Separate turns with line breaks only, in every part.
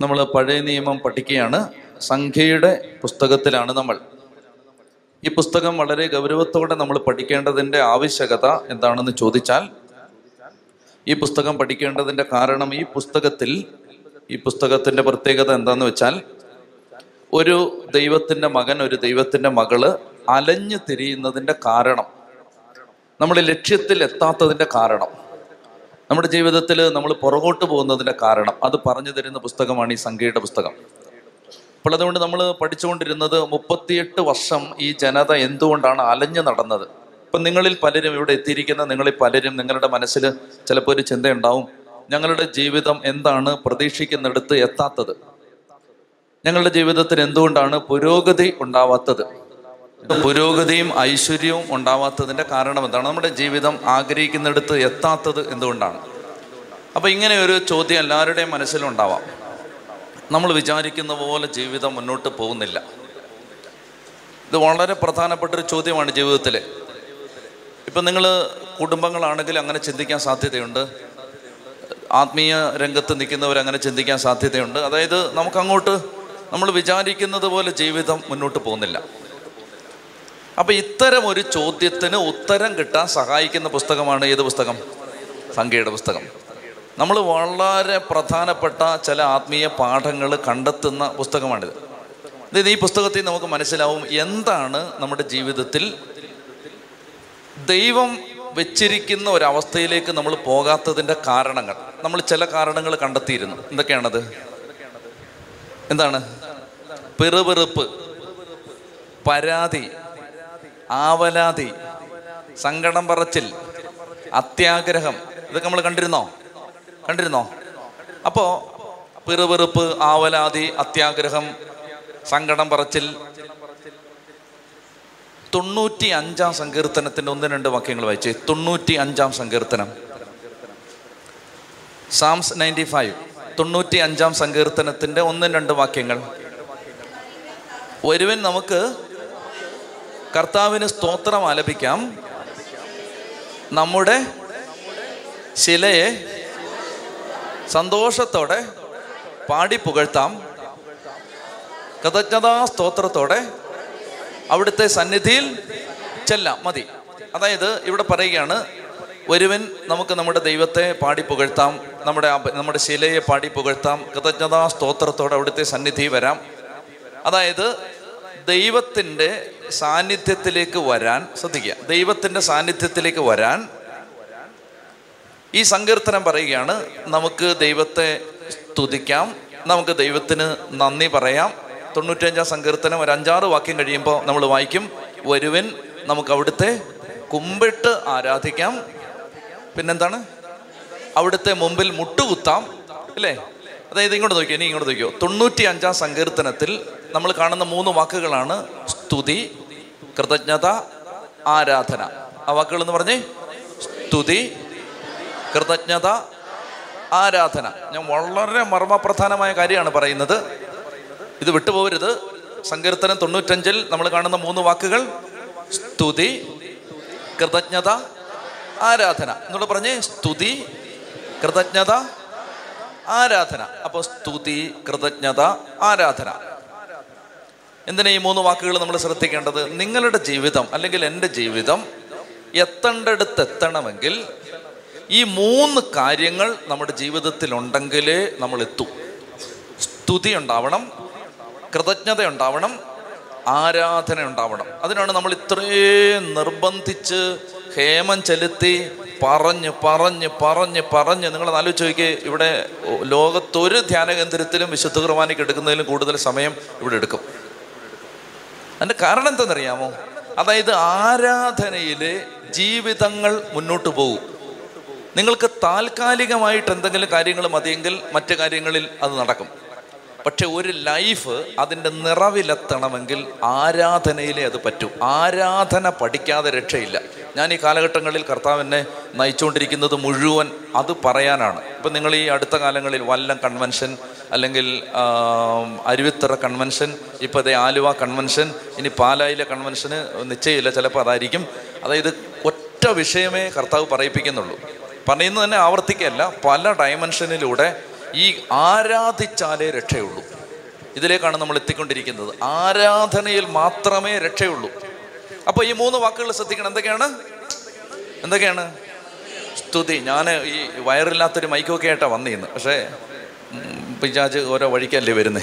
നമ്മൾ പഴയ നിയമം പഠിക്കുകയാണ്. സംഖ്യയുടെ പുസ്തകത്തിലാണ് നമ്മൾ. ഈ പുസ്തകം വളരെ ഗൗരവത്തോടെ നമ്മൾ പഠിക്കേണ്ടതിന്റെ ആവശ്യകത എന്താണെന്ന് ചോദിച്ചാൽ ഈ പുസ്തകം പഠിക്കേണ്ടതിന്റെ കാരണം ഈ പുസ്തകത്തിൽ ഈ പുസ്തകത്തിന്റെ പ്രത്യേകത എന്താണെന്ന് വെച്ചാൽ ഒരു ദൈവത്തിന്റെ മകൻ ഒരു ദൈവത്തിന്റെ മകൾ അലഞ്ഞു തിരിയുന്നതിന്റെ കാരണം നമ്മൾ ലക്ഷ്യത്തിൽ എത്താത്തതിന്റെ കാരണം. നമ്മുടെ ജീവിതത്തിൽ നമ്മൾ പുറകോട്ട് പോകുന്നതിന്റെ കാരണം അത് പറഞ്ഞു തരുന്ന പുസ്തകമാണ് ഈ സംഖ്യയുടെ പുസ്തകം. അപ്പോൾ അതുകൊണ്ട് നമ്മൾ പഠിച്ചുകൊണ്ടിരുന്നത് മുപ്പത്തിയെട്ട് വർഷം ഈ ജനത എന്തുകൊണ്ടാണ് അലഞ്ഞു നടന്നത്? ഇപ്പം നിങ്ങളിൽ പലരും ഇവിടെ എത്തിയിരിക്കുന്ന നിങ്ങളിൽ പലരും നിങ്ങളുടെ മനസ്സിൽ ചിലപ്പോൾ ഒരു ചിന്തയുണ്ടാവും. ഞങ്ങളുടെ ജീവിതം എന്താണ് പ്രതീക്ഷിക്കുന്നിടത്ത് എത്താത്തത്? ഞങ്ങളുടെ ജീവിതത്തിൽ എന്തുകൊണ്ടാണ് പുരോഗതി ഉണ്ടാവാത്തത്? പുരോഗതിയും ഐശ്വര്യവും ഉണ്ടാവാത്തതിന്റെ കാരണം എന്താണ്? നമ്മുടെ ജീവിതം ആഗ്രഹിക്കുന്നിടത്ത് എത്താത്തത് എന്തുകൊണ്ടാണ്? അപ്പോൾ ഇങ്ങനെ ഒരു ചോദ്യം എല്ലാവരുടെയും മനസ്സിലുണ്ടാവാം. നമ്മൾ വിചാരിക്കുന്ന പോലെ ജീവിതം മുന്നോട്ട് പോകുന്നില്ല. ഇത് വളരെ പ്രധാനപ്പെട്ട ഒരു ചോദ്യമാണ് ജീവിതത്തിൽ ഇപ്പം നിങ്ങൾ കുടുംബങ്ങളാണെങ്കിൽ അങ്ങനെ ചിന്തിക്കാൻ സാധ്യതയുണ്ട്. ആത്മീയ രംഗത്ത് നിൽക്കുന്നവർ അങ്ങനെ ചിന്തിക്കാൻ സാധ്യതയുണ്ട്. അതായത് നമുക്കങ്ങോട്ട് നമ്മൾ വിചാരിക്കുന്നത് പോലെ ജീവിതം മുന്നോട്ട് പോകുന്നില്ല. അപ്പം ഇത്തരം ഒരു ചോദ്യത്തിന് ഉത്തരം കിട്ടാൻ സഹായിക്കുന്ന പുസ്തകമാണ് ഏത് പുസ്തകം? സംഖ്യയുടെ പുസ്തകം. നമ്മൾ വളരെ പ്രധാനപ്പെട്ട ചില ആത്മീയ പാഠങ്ങൾ കണ്ടെത്തുന്ന പുസ്തകമാണിത്. അതായത് ഈ പുസ്തകത്തിൽ നമുക്ക് മനസ്സിലാവും എന്താണ് നമ്മുടെ ജീവിതത്തിൽ ദൈവം വെച്ചിരിക്കുന്ന ഒരവസ്ഥയിലേക്ക് നമ്മൾ പോകാത്തതിന്റെ കാരണങ്ങൾ. നമ്മൾ ചില കാരണങ്ങൾ കണ്ടെത്തിയിരുന്നു. എന്തൊക്കെയാണത്? എന്താണ്? പെറുപെറുപ്പ് പരാതി ആവലാതി സങ്കടം പറച്ചിൽ അത്യാഗ്രഹം ഇതൊക്കെ നമ്മൾ കണ്ടിരുന്നോ? കണ്ടിരുന്നോ? അപ്പോ പിറുപിറുപ്പ് ആവലാതി അത്യാഗ്രഹം സങ്കടം പറച്ചിൽ. തൊണ്ണൂറ്റി അഞ്ചാം സങ്കീർത്തനത്തിന്റെ ഒന്ന് രണ്ട് വാക്യങ്ങൾ വായിച്ചേ. തൊണ്ണൂറ്റി അഞ്ചാം സങ്കീർത്തനം. സാംസ് നയന്റി ഫൈവ് തൊണ്ണൂറ്റി അഞ്ചാം സങ്കീർത്തനത്തിന്റെ ഒന്നും രണ്ട് വാക്യങ്ങൾ. ഒരുവൻ നമുക്ക് കർത്താവിന് സ്തോത്രം ആലപിക്കാം. നമ്മുടെ ശിലയെ സന്തോഷത്തോടെ പാടി പുകഴ്ത്താം. കൃതജ്ഞതാ സ്തോത്രത്തോടെ അവിടുത്തെ സന്നിധിയിൽ ചെല്ലാം. മതി. അതായത് ഇവിടെ പറയുകയാണ് ഒരുവൻ നമുക്ക് നമ്മുടെ ദൈവത്തെ പാടി പുകഴ്ത്താം നമ്മുടെ നമ്മുടെ ശിലയെ പാടി പുകഴ്ത്താം കൃതജ്ഞതാ സ്തോത്രത്തോടെ അവിടുത്തെ സന്നിധി വരാം. അതായത് ദൈവത്തിന്റെ സാന്നിധ്യത്തിലേക്ക് വരാൻ ശ്രദ്ധിക്കുക. ദൈവത്തിന്റെ സാന്നിധ്യത്തിലേക്ക് വരാൻ ഈ സങ്കീർത്തനം പറയുകയാണ്. നമുക്ക് ദൈവത്തെ സ്തുതിക്കാം. നമുക്ക് ദൈവത്തിന് നന്ദി പറയാം. തൊണ്ണൂറ്റഞ്ചാം സങ്കീർത്തനം ഒരു അഞ്ചാറ് വാക്യം കഴിയുമ്പോൾ നമ്മൾ വായിക്കും. വരുവൻ നമുക്ക് അവിടുത്തെ കുമ്പിട്ട് ആരാധിക്കാം. പിന്നെന്താണ്? അവിടുത്തെ മുമ്പിൽ മുട്ടുകുത്താം. അല്ലേ? അതായത് ഇങ്ങോട്ട് നോക്കിയോ ഇനി ഇങ്ങോട്ട് നോക്കിയോ. തൊണ്ണൂറ്റി അഞ്ചാം സങ്കീർത്തനത്തിൽ നമ്മൾ കാണുന്ന മൂന്ന് വാക്കുകളാണ് സ്തുതി കൃതജ്ഞത ആരാധന. ആ വാക്കുകൾ എന്ന് പറഞ്ഞേ? സ്തുതി കൃതജ്ഞത ആരാധന. ഞാൻ വളരെ മർമ്മപ്രധാനമായ കാര്യമാണ് പറയുന്നത്. ഇത് വിട്ടുപോകരുത്. സങ്കീർത്തനം തൊണ്ണൂറ്റഞ്ചിൽ നമ്മൾ കാണുന്ന മൂന്ന് വാക്കുകൾ സ്തുതി കൃതജ്ഞത ആരാധന. എന്നുള്ള പറഞ്ഞേ സ്തുതി കൃതജ്ഞത ആരാധന. അപ്പൊ സ്തുതി കൃതജ്ഞത ആരാധന. എന്തിനാ ഈ മൂന്ന് വാക്കുകൾ നമ്മൾ ശ്രദ്ധിക്കേണ്ടത്? നിങ്ങളുടെ ജീവിതം അല്ലെങ്കിൽ എന്റെ ജീവിതം എത്തേണ്ടടുത്ത് എത്തണമെങ്കിൽ ഈ മൂന്ന് കാര്യങ്ങൾ നമ്മുടെ ജീവിതത്തിൽ ഉണ്ടെങ്കിലേ നമ്മൾ എത്തൂ സ്തുതി ഉണ്ടാവണം കൃതജ്ഞത ഉണ്ടാവണം ആരാധന ഉണ്ടാവണം. അതിനാണ് നമ്മൾ ഇത്രയും നിർബന്ധിച്ച് ഹേമം ചെലുത്തി പറഞ്ഞ് പറഞ്ഞ് പറഞ്ഞ് പറഞ്ഞ് നിങ്ങൾ ആലോചിച്ച് നോക്കിയേ. ഇവിടെ ലോകത്തൊരു ധ്യാന കേന്ദ്രത്തിലും വിശുദ്ധ കുർബാനയ്ക്ക് എടുക്കുന്നതിലും കൂടുതൽ സമയം ഇവിടെ എടുക്കും. അതിന്റെ കാരണം എന്താണെന്നറിയാമോ? അതായത് ആരാധനയിലെ ജീവിതങ്ങൾ മുന്നോട്ട് പോകും. നിങ്ങൾക്ക് താൽക്കാലികമായിട്ട് എന്തെങ്കിലും കാര്യങ്ങൾ മതിയെങ്കിൽ മറ്റു കാര്യങ്ങളിൽ അത് നടക്കും. പക്ഷെ ഒരു ലൈഫ് അതിന്റെ നിറവിലെത്തണമെങ്കിൽ ആരാധനയിലേ അത് പറ്റും. ആരാധന പഠിക്കാതെ രക്ഷയില്ല. ഞാൻ ഈ കാലഘട്ടങ്ങളിൽ എന്നെ നയിച്ചുകൊണ്ടിരിക്കുന്നത് മുഴുവൻ അത് പറയാനാണ്. ഇപ്പം നിങ്ങൾ ഈ അടുത്ത കാലങ്ങളിൽ വല്ലം കൺവെൻഷൻ അല്ലെങ്കിൽ അരുവിത്തറ കൺവെൻഷൻ ഇപ്പോൾ അതേ ആലുവ കൺവെൻഷൻ ഇനി പാലായിലെ കൺവെൻഷന് നിശ്ചയമില്ല ചിലപ്പോൾ അതായിരിക്കും. അതായത് ഒറ്റ വിഷയമേ കർത്താവ് പറയിപ്പിക്കുന്നുള്ളൂ. പറയുന്നത് തന്നെ ആവർത്തിക്കുകയല്ല പല ഡയമെൻഷനിലൂടെ ഈ ആരാധിച്ചാലേ രക്ഷയുള്ളൂ. ഇതിലേക്കാണ് നമ്മൾ എത്തിക്കൊണ്ടിരിക്കുന്നത്. ആരാധനയിൽ മാത്രമേ രക്ഷയുള്ളൂ. അപ്പോൾ ഈ മൂന്ന് വാക്കുകൾ ശ്രദ്ധിക്കണം. എന്തൊക്കെയാണ്? എന്തൊക്കെയാണ്? സ്തുതി. ഞാൻ ഈ വയറില്ലാത്തൊരു മൈക്കൊക്കെ ആയിട്ടാണ് വന്നിരുന്നു. പക്ഷേ പിജാജ് ഓരോ വഴിക്കല്ലേ വരുന്നേ.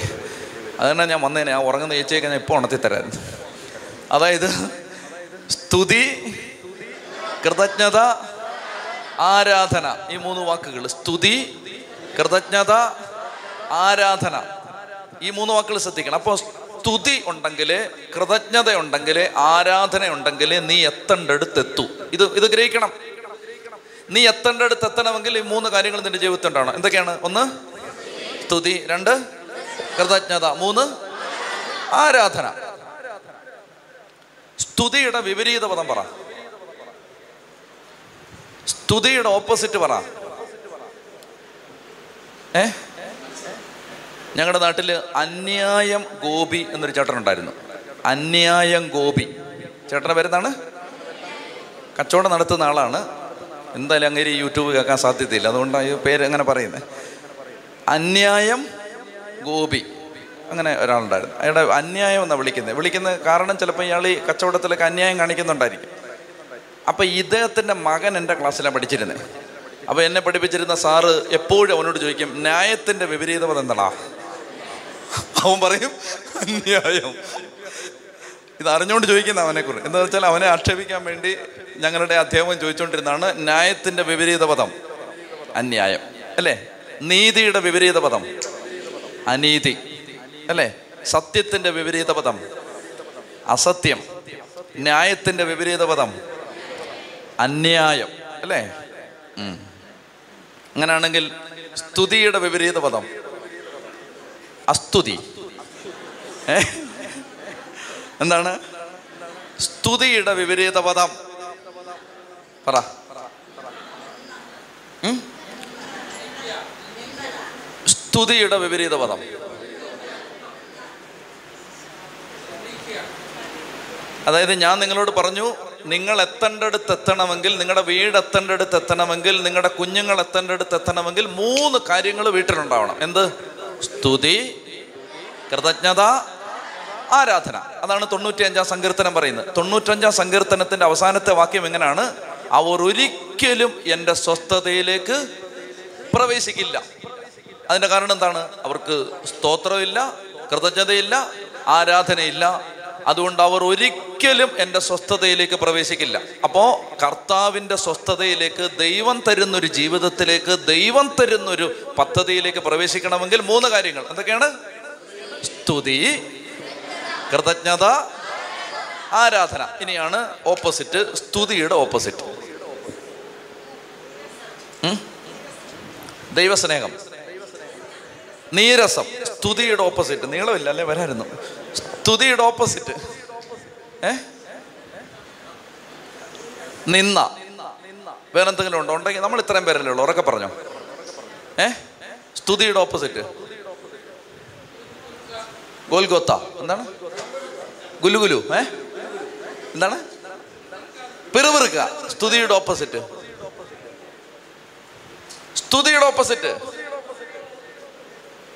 അതുതന്നെ ഞാൻ വന്നേനെ. ആ ഉറങ്ങുന്ന ചേച്ചിയൊക്കെ ഞാൻ ഇപ്പോൾ ഉണർത്തി തരാം അതായത് സ്തുതി കൃതജ്ഞത ആരാധന. ഈ മൂന്ന് വാക്കുകൾ. സ്തുതി കൃതജ്ഞത ആരാധന. ഈ മൂന്ന് വാക്കുകൾ ശ്രദ്ധിക്കണം. അപ്പോൾ സ്തുതി ഉണ്ടെങ്കിൽ കൃതജ്ഞത ഉണ്ടെങ്കിൽ ആരാധന ഉണ്ടെങ്കിൽ നീ എത്തേണ്ടടുത്തെത്തു. ഇത് ഇത് ഗ്രഹിക്കണം. നീ എത്തേണ്ടടുത്ത് എത്തണമെങ്കിൽ ഈ മൂന്ന് കാര്യങ്ങൾ നിന്റെ ജീവിതത്തിൽ ഉണ്ടാവണം. എന്തൊക്കെയാണ്? ഒന്ന് സ്തുതി. രണ്ട് കൃതജ്ഞത. മൂന്ന് ആരാധന. സ്തുതിയുടെ വിപരീത പദം പറ. സ്തുതിയുടെ ഓപ്പോസിറ്റ് പറ. ഏ? ഞങ്ങളുടെ നാട്ടിൽ അന്യായം ഗോപി എന്നൊരു ചേട്ടൻ ഉണ്ടായിരുന്നു അന്യായം ഗോപി. ചേട്ടന്റെ പേരെന്താണ്? കച്ചവടം നടത്തുന്ന ആളാണ്. എന്തായാലും അങ്ങനെ യൂട്യൂബ് കേൾക്കാൻ സാധ്യതയില്ല. അതുകൊണ്ടാണ് ഈ പേര് അങ്ങനെ പറയുന്നത് അന്യായം ഗോപി. അങ്ങനെ ഒരാളുണ്ടായിരുന്നു. അയാളുടെ അന്യായം എന്നാണ് വിളിക്കുന്നത് വിളിക്കുന്ന കാരണം ചിലപ്പോൾ ഇയാൾ ഈ കച്ചവടത്തിലൊക്കെ അന്യായം കാണിക്കുന്നുണ്ടായിരിക്കും. അപ്പം ഇദ്ദേഹത്തിന്റെ മകൻ എന്റെ ക്ലാസ്സിലാണ് പഠിച്ചിരുന്നത് അപ്പോൾ എന്നെ പഠിപ്പിച്ചിരുന്ന സാറ് എപ്പോഴും അവനോട് ചോദിക്കും ന്യായത്തിന്റെ വിപരീതം എന്താടാ അവൻ പറയും അന്യായം. ഇത് അറിഞ്ഞുകൊണ്ട് ചോദിക്കുന്ന അവനെ കുറിച്ച്. എന്താ വെച്ചാൽ അവനെ ആക്ഷേപിക്കാൻ വേണ്ടി ഞങ്ങളുടെ അധ്യാപകൻ ചോദിച്ചുകൊണ്ടിരുന്നതാണ് ന്യായത്തിന്റെ വിപരീത പദം അന്യായം. അല്ലേ? നീതിയുടെ വിപരീത പദം അനീതി. അല്ലേ? സത്യത്തിന്റെ വിപരീത പദം അസത്യം. ന്യായത്തിന്റെ വിപരീത പദം അന്യായം. അല്ലേ? അങ്ങനെയാണെങ്കിൽ സ്തുതിയുടെ വിപരീത പദം അസ്തുതി. എന്താണ്? സ്തുതിയുടെ വിപരീത പദം. പറ? സ്തുതിയുടെ വിപരീത പദം. അതായത് ഞാൻ നിങ്ങളോട് പറഞ്ഞു നിങ്ങൾ എത്തേണ്ടടുത്ത് എത്തണമെങ്കിൽ നിങ്ങളുടെ വീട് എത്തേണ്ടടുത്ത് എത്തണമെങ്കിൽ നിങ്ങളുടെ കുഞ്ഞുങ്ങൾ എത്തേണ്ടടുത്ത് എത്തണമെങ്കിൽ മൂന്ന് കാര്യങ്ങൾ വീട്ടിലുണ്ടാവണം. എന്ത്? സ്തുതി കൃതജ്ഞത ആരാധന. അതാണ് തൊണ്ണൂറ്റി അഞ്ചാം സങ്കീർത്തനം പറയുന്നത്. തൊണ്ണൂറ്റഞ്ചാം സങ്കീർത്തനത്തിന്റെ അവസാനത്തെ വാക്യം എങ്ങനെയാണ്? അവർ ഒരിക്കലും എന്റെ സ്വസ്ഥതയിലേക്ക് പ്രവേശിക്കില്ല. അതിന്റെ കാരണം എന്താണ്? അവർക്ക് സ്തോത്രമില്ല കൃതജ്ഞതയില്ല ആരാധനയില്ല അതുകൊണ്ട് അവർ ഒരിക്കലും എന്റെ സ്വസ്ഥതയിലേക്ക് പ്രവേശിക്കില്ല. അപ്പോൾ കർത്താവിന്റെ സ്വസ്ഥതയിലേക്ക് ദൈവം തരുന്നൊരു ജീവിതത്തിലേക്ക് ദൈവം തരുന്നൊരു പദ്ധതിയിലേക്ക് പ്രവേശിക്കണമെങ്കിൽ മൂന്ന് കാര്യങ്ങൾ. എന്തൊക്കെയാണ്? സ്തുതി കൃതജ്ഞത ആരാധന. ഇനിയാണ് ഓപ്പോസിറ്റ് സ്തുതിയുടെ ഓപ്പോസിറ്റ്? ദൈവസ്നേഹം. നീരസം. സ്തുതിയുടെ ഓപ്പോസിറ്റ്. നീളമില്ല അല്ലേ? വരായിരുന്നു. സ്തുതിയുടെ ഓപ്പോസിറ്റ്. ഏ? നിന്ന. വേറെന്തെങ്കിലും ഉണ്ടോ? ഉണ്ടെങ്കിൽ നമ്മൾ ഇത്രയും പേരല്ലേ ഉള്ളൂ. ഉറക്കെ പറഞ്ഞോ? ഏ? സ്തുതിയുടെ ഓപ്പോസിറ്റ്. ഗോൽഗോത്ത. എന്താണ്? ഗുലുഗുലു. ഏ? എന്താണ്? പിറുപിറുക്ക സ്തുതിയുടെ ഓപ്പോസിറ്റ്. സ്തുതിയുടെ ഓപ്പോസിറ്റ്.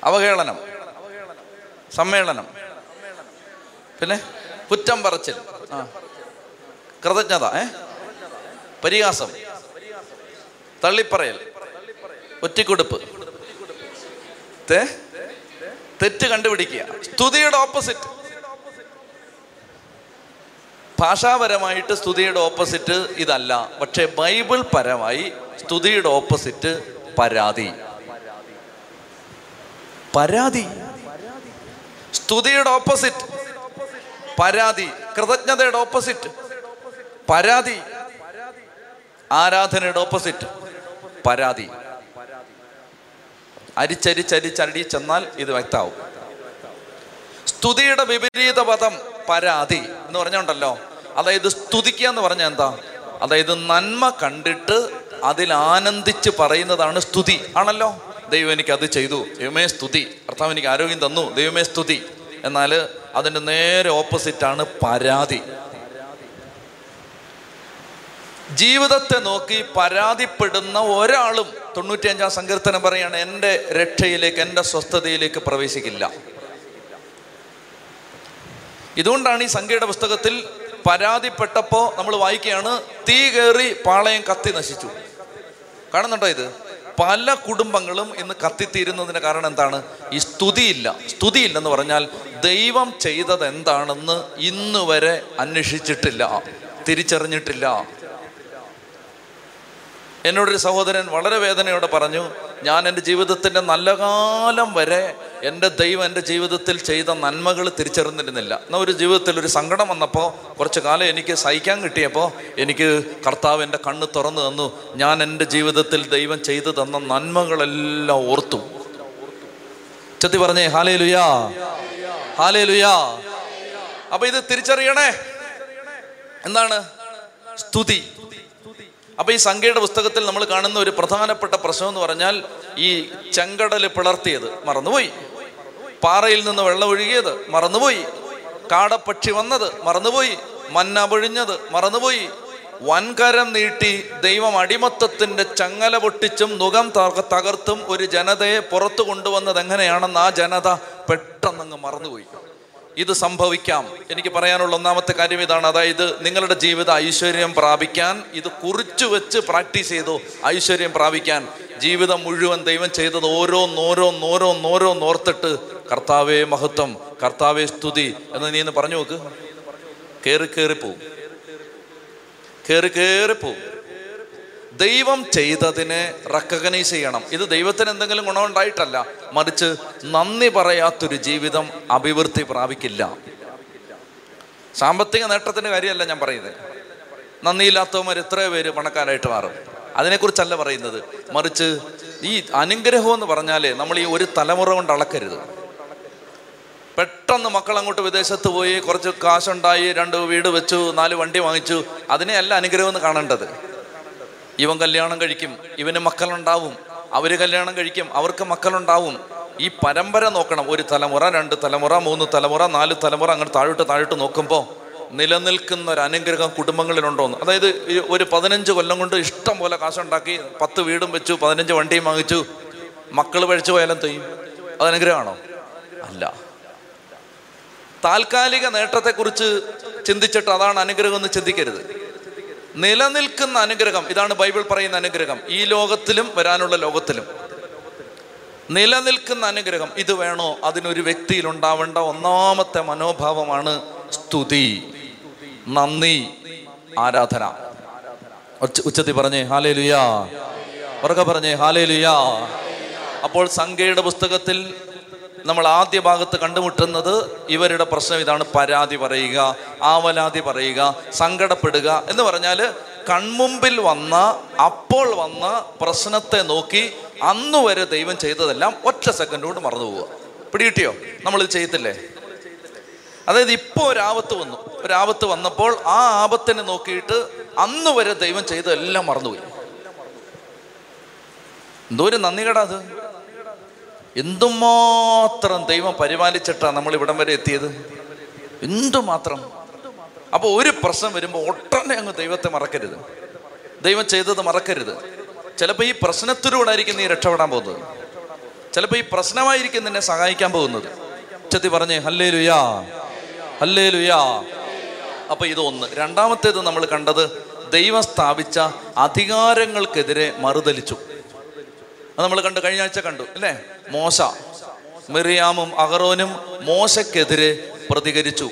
അവഹേളനം. സമ്മേളനം. പിന്നെ കുറ്റം പറച്ചിൽ. ആ. കൃതജ്ഞത ഏ? പരിഹാസം. തള്ളിപ്പറയൽ. ഒറ്റിക്കൊടുപ്പ്. തെറ്റ് കണ്ടുപിടിക്കുക. സ്തുതിയുടെ ഓപ്പോസിറ്റ്. ഭാഷാപരമായിട്ട് സ്തുതിയുടെ ഓപ്പോസിറ്റ് ഇതല്ല. പക്ഷെ ബൈബിൾ പരമായി സ്തുതിയുടെ ഓപ്പോസിറ്റ് പരാതി. പരാതി. സ്തുതിയുടെ ഓപ്പോസിറ്റ്. പരാതി കൃതജ്ഞതയുടെ ഓപ്പോസിറ്റ് പരാതി ആരാധനയുടെ ഓപ്പോസിറ്റ് പരാതി. അരിച്ചരിച്ചരിച്ചടി ചെന്നാൽ ഇത് വ്യക്തമാവും. സ്തുതിയുടെ വിപരീത പദം പരാതി എന്ന് പറഞ്ഞുണ്ടല്ലോ. അതായത് സ്തുതിക്കുക എന്ന് പറഞ്ഞ എന്താ? അതായത് നന്മ കണ്ടിട്ട് അതിൽ ആനന്ദിച്ച് പറയുന്നതാണ് സ്തുതി. ആണല്ലോ? ദൈവം എനിക്ക് അത് ചെയ്തു. ദൈവമേ സ്തുതി. ഭർത്താവ് എനിക്ക് ആരോഗ്യം തന്നു. ദൈവമേ സ്തുതി. എന്നാൽ അതിന്റെ നേരെ ഓപ്പോസിറ്റാണ് പരാതി. ജീവിതത്തെ നോക്കി പരാതിപ്പെടുന്ന ഒരാളും തൊണ്ണൂറ്റിയഞ്ചാം സങ്കീർത്തനം പറയാണ് എന്റെ രക്ഷയിലേക്ക് എന്റെ സ്വസ്ഥതയിലേക്ക് പ്രവേശിക്കില്ല. ഇതുകൊണ്ടാണ് ഈ സംഖ്യയുടെ പുസ്തകത്തിൽ പരാതിപ്പെട്ടപ്പോൾ നമ്മൾ വായിക്കുകയാണ് തീ കയറി പാളയം കത്തി നശിച്ചു. കാണുന്നുണ്ടോ ഇത്? പല കുടുംബങ്ങളും ഇന്ന് കത്തിത്തീരുന്നതിന് കാരണം എന്താണ്? ഈ സ്തുതിയില്ല. സ്തുതിയില്ലെന്ന് പറഞ്ഞാൽ ദൈവം ചെയ്തത് എന്താണെന്ന് ഇന്നുവരെ അന്വേഷിച്ചിട്ടില്ല. തിരിച്ചറിഞ്ഞിട്ടില്ല. എന്നോടൊരു സഹോദരൻ വളരെ വേദനയോടെ പറഞ്ഞു ഞാൻ എന്റെ ജീവിതത്തിന്റെ നല്ല കാലം വരെ എന്റെ ദൈവം എന്റെ ജീവിതത്തിൽ ചെയ്ത നന്മകൾ തിരിച്ചറിഞ്ഞിരുന്നില്ല. എന്നാൽ ഒരു ജീവിതത്തിൽ ഒരു സങ്കടം വന്നപ്പോൾ കുറച്ച് കാലം എനിക്ക് സഹിക്കാൻ കിട്ടിയപ്പോൾ എനിക്ക് കർത്താവ് എന്റെ കണ്ണ് തുറന്നു തന്നു. ഞാൻ എന്റെ ജീവിതത്തിൽ ദൈവം ചെയ്തു തന്ന നന്മകളെല്ലാം ഓർത്തു. ചെത്തി പറഞ്ഞേ ഹാലേ ലുയാ ഹാലേ ലുയാ അപ്പൊ ഇത് തിരിച്ചറിയണേ. എന്താണ്? സ്തുതി. അപ്പൊ ഈ സംഖ്യയുടെ പുസ്തകത്തിൽ നമ്മൾ കാണുന്ന ഒരു പ്രധാനപ്പെട്ട പ്രശ്നം എന്ന് പറഞ്ഞാൽ ഈ ചെങ്കടൽ പിളർത്തിയത് മറന്നുപോയി. പാറയിൽ നിന്ന് വെള്ളം ഒഴുകിയത് മറന്നുപോയി. കാടപ്പക്ഷി വന്നത് മറന്നുപോയി. മന്ന പൊഴിഞ്ഞത് മറന്നുപോയി. വൻകരം നീട്ടി ദൈവം അടിമത്തത്തിന്റെ ചങ്ങല പൊട്ടിച്ചും നുകം തകർത്തും ഒരു ജനതയെ പുറത്തു കൊണ്ടുവന്നത് എങ്ങനെയാണെന്ന് ആ ജനത പെട്ടെന്നങ്ങ് മറന്നുപോയി. ഇത് സംഭവിക്കാം. എനിക്ക് പറയാനുള്ള ഒന്നാമത്തെ കാര്യം ഇതാണ്. അതായത് നിങ്ങളുടെ ജീവിത ഐശ്വര്യം പ്രാപിക്കാൻ ഇത് കുറിച്ചു വെച്ച് പ്രാക്ടീസ് ചെയ്തു ഐശ്വര്യം പ്രാപിക്കാൻ. ജീവിതം മുഴുവൻ ദൈവം ചെയ്തത് ഓരോന്നോരോന്നോരോന്നോരോന്നോർത്തിട്ട് കർത്താവേ മഹത്വം കർത്താവേ സ്തുതി എന്ന് നീ ഒന്ന് പറഞ്ഞു നോക്ക്. കയറി കയറി പോവും. കയറി കയറി പോവും. ദൈവം ചെയ്തതിനെ റെക്കഗ്നൈസ് ചെയ്യണം. ഇത് ദൈവത്തിന് എന്തെങ്കിലും ഗുണമുണ്ടായിട്ടല്ല. മറിച്ച് നന്ദി പറയാത്തൊരു ജീവിതം അഭിവൃദ്ധി പ്രാപിക്കില്ല. സാമ്പത്തിക നേട്ടത്തിന്റെ കാര്യമല്ല ഞാൻ പറയുന്നത്. നന്ദിയില്ലാത്തവന്മാർ എത്രയോ പേര് പണക്കാരായിട്ട് മാറും. അതിനെക്കുറിച്ചല്ല പറയുന്നത്. മറിച്ച് ഈ അനുഗ്രഹം എന്ന് പറഞ്ഞാലേ നമ്മൾ ഈ ഒരു തലമുറ കൊണ്ട് അളക്കരുത്. പെട്ടെന്ന് മക്കൾ അങ്ങോട്ട് വിദേശത്ത് പോയി കുറച്ച് കാശുണ്ടായി രണ്ട് വീട് വെച്ചു നാല് വണ്ടി വാങ്ങിച്ചു അതിനെയല്ല അനുഗ്രഹം എന്ന് കാണേണ്ടത്. ഇവൻ കല്യാണം കഴിക്കും ഇവന് മക്കളുണ്ടാവും അവർ കല്യാണം കഴിക്കും അവർക്ക് മക്കളുണ്ടാവും. ഈ പരമ്പര നോക്കണം ഒരു തലമുറ രണ്ട് തലമുറ മൂന്ന് തലമുറ നാല് തലമുറ അങ്ങനെ താഴോട്ട് താഴോട്ട് നോക്കുമ്പോൾ നിലനിൽക്കുന്ന ഒരു അനുഗ്രഹം കുടുംബങ്ങളിലുണ്ടോന്ന്. അതായത് ഒരു പതിനഞ്ച് കൊല്ലം കൊണ്ട് ഇഷ്ടം പോലെ കാശുണ്ടാക്കി പത്ത് വീടും വെച്ചു പതിനഞ്ച് വണ്ടിയും വാങ്ങിച്ചു മക്കൾ പഴിച്ചു പോയാലും തെയ്യും അത് അനുഗ്രഹമാണോ? അല്ല. താൽക്കാലിക നേട്ടത്തെക്കുറിച്ച് ചിന്തിച്ചിട്ട് അതാണ് അനുഗ്രഹം എന്ന് ചിന്തിക്കരുത്. നിലനിൽക്കുന്ന അനുഗ്രഹം. ഇതാണ് ബൈബിൾ പറയുന്ന അനുഗ്രഹം. ഈ ലോകത്തിലും വരാനുള്ള ലോകത്തിലും. നിലനിൽക്കുന്ന അനുഗ്രഹം. ഇത് വേണോ? അതിനൊരു വ്യക്തിയിൽ ഉണ്ടാവേണ്ട ഒന്നാമത്തെ മനോഭാവമാണ് സ്തുതി. നന്ദി ആരാധന. ഉച്ചത്തി ഉച്ചത്തിൽ പറഞ്ഞേ ഹാലേ ലുയാ പറഞ്ഞേ ഹാലേ ലുയാ അപ്പോൾ സംഖ്യയുടെ പുസ്തകത്തിൽ നമ്മൾ ആദ്യ ഭാഗത്ത് കണ്ടുമുട്ടുന്നത് ഇവരുടെ പ്രശ്നം ഇതാണ് പരാതി പറയുക ആവലാതി പറയുക സങ്കടപ്പെടുക എന്ന് പറഞ്ഞാൽ കൺമുമ്പിൽ വന്ന അപ്പോൾ വന്ന പ്രശ്നത്തെ നോക്കി അന്നു വരെ ദൈവം ചെയ്തതെല്ലാം ഒറ്റ സെക്കൻഡ് കൊണ്ട് മറന്നു പോവുക. പിടികിട്ടിയോ? നമ്മളിത് ചെയ്യത്തില്ലേ? അതായത് ഇപ്പോൾ ഒരാപത്ത് വന്നു. ഒരാപത്ത് വന്നപ്പോൾ ആ ആപത്തിനെ നോക്കിയിട്ട് അന്ന് വരെ ദൈവം ചെയ്തതെല്ലാം മറന്നുപോയി. എന്തോ ഒരു നന്ദികേടാ അത്. എന്തുമാത്രം ദൈവം പരിപാലിച്ചിട്ടാണ് നമ്മൾ ഇവിടം വരെ എത്തിയത്? എന്തുമാത്രം? അപ്പോൾ ഒരു പ്രശ്നം വരുമ്പോൾ ഒട്ടനെ അങ്ങ് ദൈവത്തെ മറക്കരുത്. ദൈവം ചെയ്തത് മറക്കരുത്. ചിലപ്പോൾ ഈ പ്രശ്നത്തിലൂടെ ആയിരിക്കും നീ രക്ഷപ്പെടാൻ പോകുന്നത്. ചിലപ്പോൾ ഈ പ്രശ്നമായിരിക്കും നിന്നെ സഹായിക്കാൻ പോകുന്നത്. ഉച്ചത്തി പറഞ്ഞേ ഹല്ലേ ലുയാ ഹല്ലേ ലുയാ അപ്പൊ ഇതൊന്ന്. രണ്ടാമത്തേത് നമ്മൾ കണ്ടത് ദൈവം സ്ഥാപിച്ച അധികാരങ്ങൾക്കെതിരെ മറുതലിച്ചു. അത് നമ്മൾ കണ്ടു കഴിഞ്ഞ ആഴ്ച കണ്ടു അല്ലേ? മോശ. മിറിയാമും അഹറോനും മോശക്കെതിരെ പ്രതികരിച്ചു.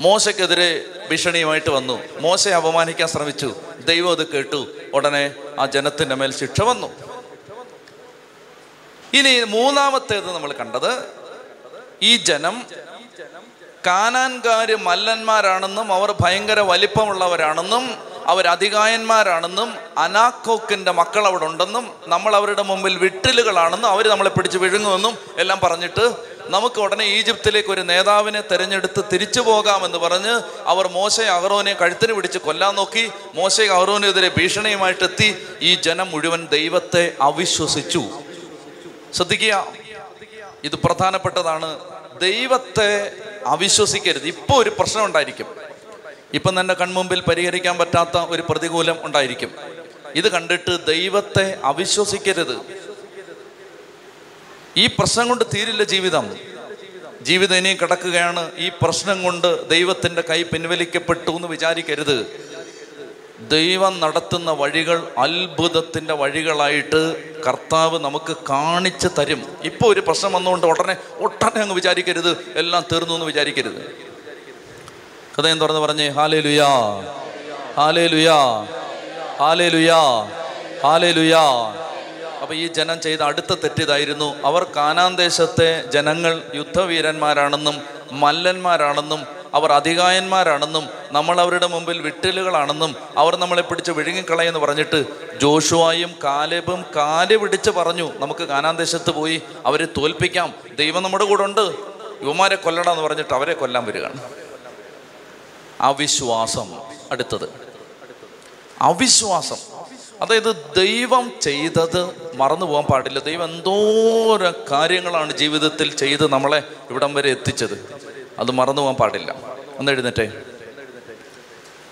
മോശക്കെതിരെ ഭീഷണിയുമായിട്ട് വന്നു. മോശയെ അപമാനിക്കാൻ ശ്രമിച്ചു. ദൈവം അത് കേട്ടു. ഉടനെ ആ ജനത്തിന്റെ മേൽ ശിക്ഷ വന്നു. ഇനി മൂന്നാമത്തേത് നമ്മൾ കണ്ടത് ഈ ജനം കാനാൻകാര് മല്ലന്മാരാണെന്നും അവർ ഭയങ്കര വലിപ്പമുള്ളവരാണെന്നും അവർ അധികായന്മാരാണെന്നും അനാക്കോക്കിന്റെ മക്കൾ അവിടെ ഉണ്ടെന്നും നമ്മൾ അവരുടെ മുമ്പിൽ വിട്ടിലുകളാണെന്നും അവർ നമ്മളെ പിടിച്ച് വിഴുങ്ങുമെന്നും എല്ലാം പറഞ്ഞിട്ട് നമുക്ക് ഉടനെ ഈജിപ്തിലേക്ക് ഒരു നേതാവിനെ തിരഞ്ഞെടുത്ത് തിരിച്ചു പോകാമെന്ന് പറഞ്ഞ് അവർ മോശ അഹ്റോനെ കഴുത്തിന് പിടിച്ച് കൊല്ലാൻ നോക്കി. മോശ അഹ്റോനെതിരെ ഭീഷണിയുമായിട്ടെത്തി ഈ ജനം മുഴുവൻ ദൈവത്തെ അവിശ്വസിച്ചു. ശ്രദ്ധിക്കുക. ഇത് പ്രധാനപ്പെട്ടതാണ്. ദൈവത്തെ അവിശ്വസിക്കരുത്. ഇപ്പോൾ ഒരു പ്രശ്നം ഉണ്ടായിരിക്കും. ഇപ്പം തന്നെ കൺമുമ്പിൽ പരിഹരിക്കാൻ പറ്റാത്ത ഒരു പ്രതികൂലം ഉണ്ടായിരിക്കും. ഇത് കണ്ടിട്ട് ദൈവത്തെ അവിശ്വസിക്കരുത്. ഈ പ്രശ്നം കൊണ്ട് തീരില്ല ജീവിതം. ജീവിതം ഇനിയും കിടക്കുകയാണ്. ഈ പ്രശ്നം കൊണ്ട് ദൈവത്തിന്റെ കൈ പിൻവലിക്കപ്പെട്ടു എന്ന് വിചാരിക്കരുത്. ദൈവം നടത്തുന്ന വഴികൾ അത്ഭുതത്തിന്റെ വഴികളായിട്ട് കർത്താവ് നമുക്ക് കാണിച്ചു തരും. ഇപ്പോൾ ഒരു പ്രശ്നം വന്നുകൊണ്ട് ഉടനെ ഒട്ടനെ അങ്ങ് വിചാരിക്കരുത്. എല്ലാം തീർന്നു എന്ന് വിചാരിക്കരുത്. കഥയും തുറന്ന് പറഞ്ഞേ ഹാലേ ലുയാ ഹാലേ ലുയാ ഹാലേ ലുയാ ഹാലേ ലുയാ അപ്പം ഈ ജനം ചെയ്ത അടുത്ത തെറ്റിതായിരുന്നു. അവർ കാനാൻ ദേശത്തെ ജനങ്ങൾ യുദ്ധവീരന്മാരാണെന്നും മല്ലന്മാരാണെന്നും അവർ അധികായന്മാരാണെന്നും നമ്മൾ അവരുടെ മുമ്പിൽ വിട്ടലുകളാണെന്നും അവർ നമ്മളെ പിടിച്ച് വിഴുങ്ങിക്കളയെന്ന് പറഞ്ഞിട്ട് ജോഷുവായും കാലേബും കാൽ പിടിച്ച് പറഞ്ഞു നമുക്ക് കാനാന് ദേശത്ത് പോയി അവരെ തോൽപ്പിക്കാം. ദൈവം നമ്മുടെ കൂടെ ഉണ്ട്. യുവമാരെ കൊല്ലണം എന്ന് പറഞ്ഞിട്ട് അവരെ കൊല്ലാൻ വരികയാണ്. അവിശ്വാസം അടുത്തത്. അവിശ്വാസം. അതായത് ദൈവം ചെയ്തത് മറന്നു പോകാൻ പാടില്ല. ദൈവം എന്തോരം കാര്യങ്ങളാണ് ജീവിതത്തിൽ ചെയ്ത് നമ്മളെ ഇവിടം വരെ എത്തിച്ചത്. അത് മറന്നു പോകാൻ പാടില്ല. ഒന്ന് എഴുന്നേറ്റേ.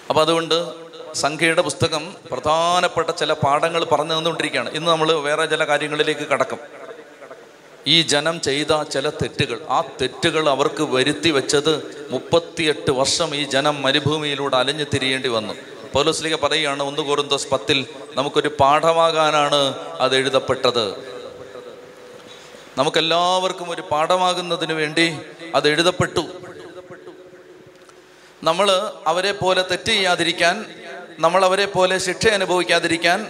അപ്പം അതുകൊണ്ട് സംഖ്യയുടെ പുസ്തകം പ്രധാനപ്പെട്ട ചില പാഠങ്ങൾ പറഞ്ഞു തന്നുകൊണ്ടിരിക്കുകയാണ്. ഇന്ന് നമ്മൾ വേറെ ചില കാര്യങ്ങളിലേക്ക് കടക്കും. ഈ ജനം ചെയ്ത ചില തെറ്റുകൾ ആ തെറ്റുകൾ അവർക്ക് വരുത്തി വെച്ചത് മുപ്പത്തിയെട്ട് വർഷം ഈ ജനം മരുഭൂമിയിലൂടെ അലഞ്ഞു തിരിയേണ്ടി വന്നു. പൗലോസ്ലിക പറയുകയാണ് ഒന്ന് കോറിന്തോസ് പത്തിൽ നമുക്കൊരു പാഠമാകാനാണ് അത് എഴുതപ്പെട്ടത്. നമുക്കെല്ലാവർക്കും ഒരു പാഠമാകുന്നതിന് വേണ്ടി അത് എഴുതപ്പെട്ടു. നമ്മൾ അവരെ പോലെ തെറ്റ് ചെയ്യാതിരിക്കാൻ നമ്മൾ അവരെ പോലെ ശിക്ഷ അനുഭവിക്കാതിരിക്കാൻ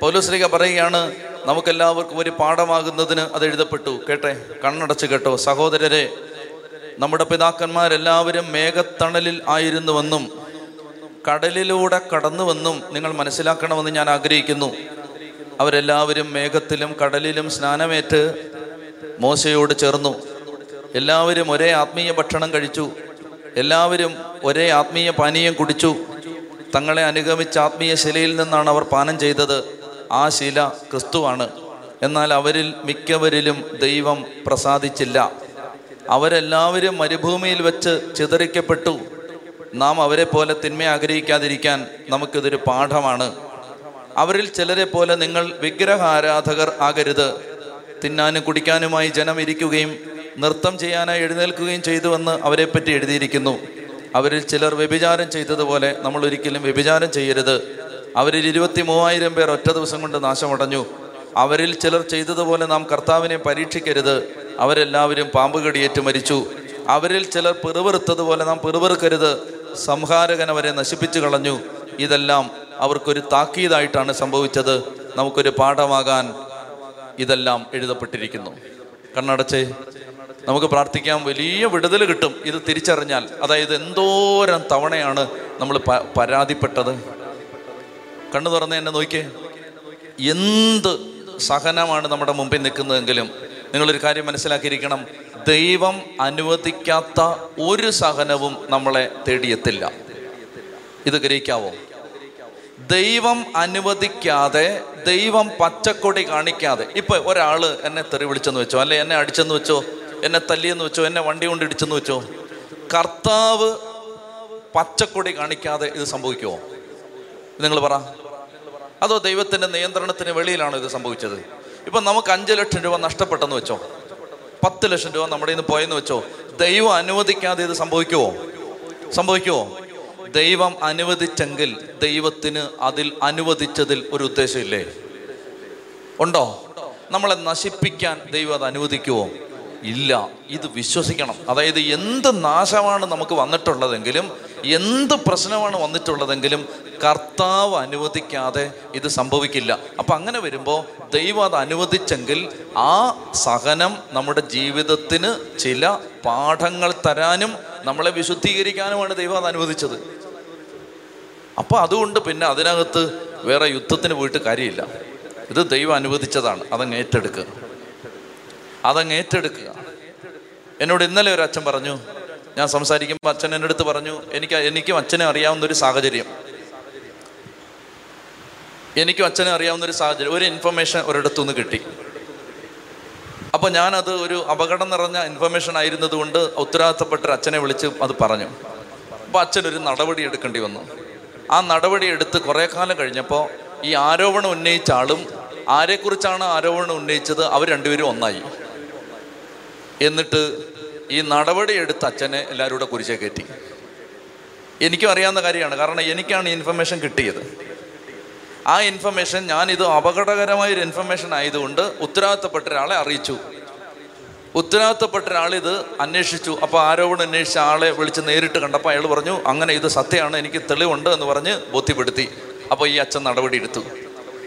പൗലോസ്ലിക പറയുകയാണ് നമുക്കെല്ലാവർക്കും ഒരു പാഠമാകുന്നതിന് അത് എഴുതപ്പെട്ടു. കേട്ടെ കണ്ണടച്ച് കേട്ടോ സഹോദരരെ നമ്മുടെ പിതാക്കന്മാരെല്ലാവരും മേഘത്തണലിൽ ആയിരുന്നുവെന്നും കടലിലൂടെ കടന്നുവെന്നും നിങ്ങൾ മനസ്സിലാക്കണമെന്ന് ഞാൻ ആഗ്രഹിക്കുന്നു. അവരെല്ലാവരും മേഘത്തിലും കടലിലും സ്നാനമേറ്റ് മോശയോട് ചേർന്നു. എല്ലാവരും ഒരേ ആത്മീയ ഭക്ഷണം കഴിച്ചു. എല്ലാവരും ഒരേ ആത്മീയ പാനീയം കുടിച്ചു. തങ്ങളെ അനുഗമിച്ച ആത്മീയ ശിലയിൽ നിന്നാണ് അവർ പാനം ചെയ്തത്. ആ ശില ക്രിസ്തുവാണ്. എന്നാൽ അവരിൽ മിക്കവരിലും ദൈവം പ്രസാദിച്ചില്ല. അവരെല്ലാവരും മരുഭൂമിയിൽ വെച്ച് ചിതറിക്കപ്പെട്ടു. നാം അവരെ പോലെ തിന്മ ആഗ്രഹിക്കാതിരിക്കാൻ നമുക്കിതൊരു പാഠമാണ്. അവരിൽ ചിലരെ പോലെ നിങ്ങൾ വിഗ്രഹ വിഗ്രഹാരാധകർ ആകരുത്. തിന്നാനും കുടിക്കാനുമായി ജനം ഇരിക്കുകയും നൃത്തം ചെയ്യാനായി എഴുന്നേൽക്കുകയും ചെയ്തുവെന്ന് അവരെപ്പറ്റി എഴുതിയിരിക്കുന്നു. അവരിൽ ചിലർ വ്യഭിചാരം ചെയ്തതുപോലെ നമ്മൾ ഒരിക്കലും വ്യഭിചാരം ചെയ്യരുത്. അവരിൽ ഇരുപത്തി മൂവായിരം പേർ ഒറ്റ ദിവസം കൊണ്ട് നാശമടഞ്ഞു. അവരിൽ ചിലർ ചെയ്തതുപോലെ നാം കർത്താവിനെ പരീക്ഷിക്കരുത്. അവരെല്ലാവരും പാമ്പ് കടിയേറ്റ് മരിച്ചു. അവരിൽ ചിലർ പെറുവെറുത്തതുപോലെ നാം പെറുവെറുക്കരുത് സംഹാരകൻ അവരെ നശിപ്പിച്ചു കളഞ്ഞു. ഇതെല്ലാം അവർക്കൊരു താക്കീതായിട്ടാണ് സംഭവിച്ചത്. നമുക്കൊരു പാഠമാകാൻ ഇതെല്ലാം എഴുതപ്പെട്ടിരിക്കുന്നു. കണ്ണടച്ചേ നമുക്ക് പ്രാർത്ഥിക്കാൻ വലിയ വിടുതൽ കിട്ടും. ഇത് തിരിച്ചറിഞ്ഞാൽ. അതായത് എന്തോരം തവണയാണ് നമ്മൾ പരാതിപ്പെട്ടത്. കണ്ണു തുറന്ന് എന്നെ നോക്കിയേ. എന്ത് സഹനമാണ് നമ്മുടെ മുമ്പിൽ നിൽക്കുന്നതെങ്കിലും. നിങ്ങളൊരു കാര്യം മനസ്സിലാക്കിയിരിക്കണം. ദൈവം അനുവദിക്കാത്ത ഒരു സഹനവും നമ്മളെ തേടിയെത്തില്ല. ഇത് ഗ്രഹിക്കാവോ? ദൈവം അനുവദിക്കാതെ ദൈവം പച്ചക്കൊടി കാണിക്കാതെ. ഇപ്പൊ ഒരാൾ എന്നെ തെറി വിളിച്ചെന്ന് വെച്ചോ അല്ലെ എന്നെ അടിച്ചെന്ന് വെച്ചോ? എന്നെ തല്ലിയെന്ന് വെച്ചോ എന്നെ വണ്ടി കൊണ്ട് ഇടിച്ചെന്ന് വെച്ചോ. കർത്താവ് പച്ചക്കൊടി കാണിക്കാതെ ഇത് സംഭവിക്കുമോ നിങ്ങൾ പറ. അതോ ദൈവത്തിന്റെ നിയന്ത്രണത്തിന് വെളിയിലാണോ ഇത് സംഭവിച്ചത്? ഇപ്പൊ നമുക്ക് അഞ്ച് ലക്ഷം രൂപ നഷ്ടപ്പെട്ടെന്ന് വെച്ചോ. പത്ത് ലക്ഷം രൂപ നമ്മുടെ ഇന്ന് പോയെന്ന് വെച്ചോ. ദൈവം അനുവദിക്കാതെ ഇത് സംഭവിക്കുമോ സംഭവിക്കുമോ ദൈവം അനുവദിച്ചെങ്കിൽ ദൈവത്തിന് അതിൽ അനുവദിച്ചതിൽ ഒരു ഉദ്ദേശമില്ലേ? ഉണ്ടോ? നമ്മളെ നശിപ്പിക്കാൻ ദൈവം അത് അനുവദിക്കുമോ ഇല്ല. ഇത് വിശ്വസിക്കണം. അതായത് എന്ത് നാശമാണ് നമുക്ക് വന്നിട്ടുള്ളതെങ്കിലും എന്ത് പ്രശ്നമാണ് വന്നിട്ടുള്ളതെങ്കിലും കർത്താവ് അനുവദിക്കാതെ ഇത് സംഭവിക്കില്ല. അപ്പം അങ്ങനെ വരുമ്പോൾ ദൈവം അത് അനുവദിച്ചെങ്കിൽ ആ സഹനം നമ്മുടെ ജീവിതത്തിന് ചില പാഠങ്ങൾ തരാനും നമ്മളെ വിശുദ്ധീകരിക്കാനുമാണ് ദൈവം അത് അനുവദിച്ചത്. അപ്പോൾ അതുകൊണ്ട് പിന്നെ അതിനകത്ത് വേറെ യുദ്ധത്തിന് പോയിട്ട് കാര്യമില്ല. ഇത് ദൈവം അനുവദിച്ചതാണ്. അതങ്ങ് ഏറ്റെടുക്കുക. അതങ്ങ് ഏറ്റെടുക്കുക. എന്നോട് ഇന്നലെ ഒരു അച്ഛൻ പറഞ്ഞു ഞാൻ സംസാരിക്കുമ്പോൾ അച്ഛൻ എന്റെ അടുത്ത് പറഞ്ഞു എനിക്ക് എനിക്കും അച്ഛനെ അറിയാവുന്ന ഒരു സാഹചര്യം. എനിക്കും അച്ഛനെ അറിയാവുന്ന ഒരു സാഹചര്യം ഒരു ഇൻഫർമേഷൻ ഒരിടത്തു നിന്ന് കിട്ടി. അപ്പോൾ ഞാനത് ഒരു അപകടം നിറഞ്ഞ ഇൻഫർമേഷൻ ആയിരുന്നതുകൊണ്ട് ഉത്തരവാദിത്തപ്പെട്ട അച്ഛനെ വിളിച്ച് അത് പറഞ്ഞു. അപ്പോൾ അച്ഛനൊരു നടപടി എടുക്കേണ്ടി വന്നു. ആ നടപടി എടുത്ത് കുറേ കാലം കഴിഞ്ഞപ്പോൾ ഈ ആരോപണം ഉന്നയിച്ച ആളും ആരെക്കുറിച്ചാണ് ആരോപണം ഉന്നയിച്ചത് അവർ രണ്ടുപേരും ഒന്നായി. എന്നിട്ട് ഈ നടപടി എടുത്ത അച്ഛനെ എല്ലാവരും കൂടെ കുരിശേ കയറ്റി. എനിക്കും അറിയാവുന്ന കാര്യമാണ്. കാരണം എനിക്കാണ് ഇൻഫർമേഷൻ കിട്ടിയത്. ആ ഇൻഫർമേഷൻ ഞാൻ ഇത് അപകടകരമായ ഒരു ഇൻഫർമേഷൻ ആയതുകൊണ്ട് ഉത്തരവാദിത്തപ്പെട്ട ഒരാളെ അറിയിച്ചു. ഉത്തരവാദിത്തപ്പെട്ട ഒരാൾ ഇത് അന്വേഷിച്ചു. അപ്പോൾ ആരോപണം അന്വേഷിച്ച ആളെ വിളിച്ച് നേരിട്ട് കണ്ടപ്പോൾ അയാൾ പറഞ്ഞു അങ്ങനെ ഇത് സത്യമാണ്. എനിക്ക് തെളിവുണ്ട് എന്ന് പറഞ്ഞ് ബോധ്യപ്പെടുത്തി. അപ്പോൾ ഈ അച്ഛൻ നടപടി എടുത്തു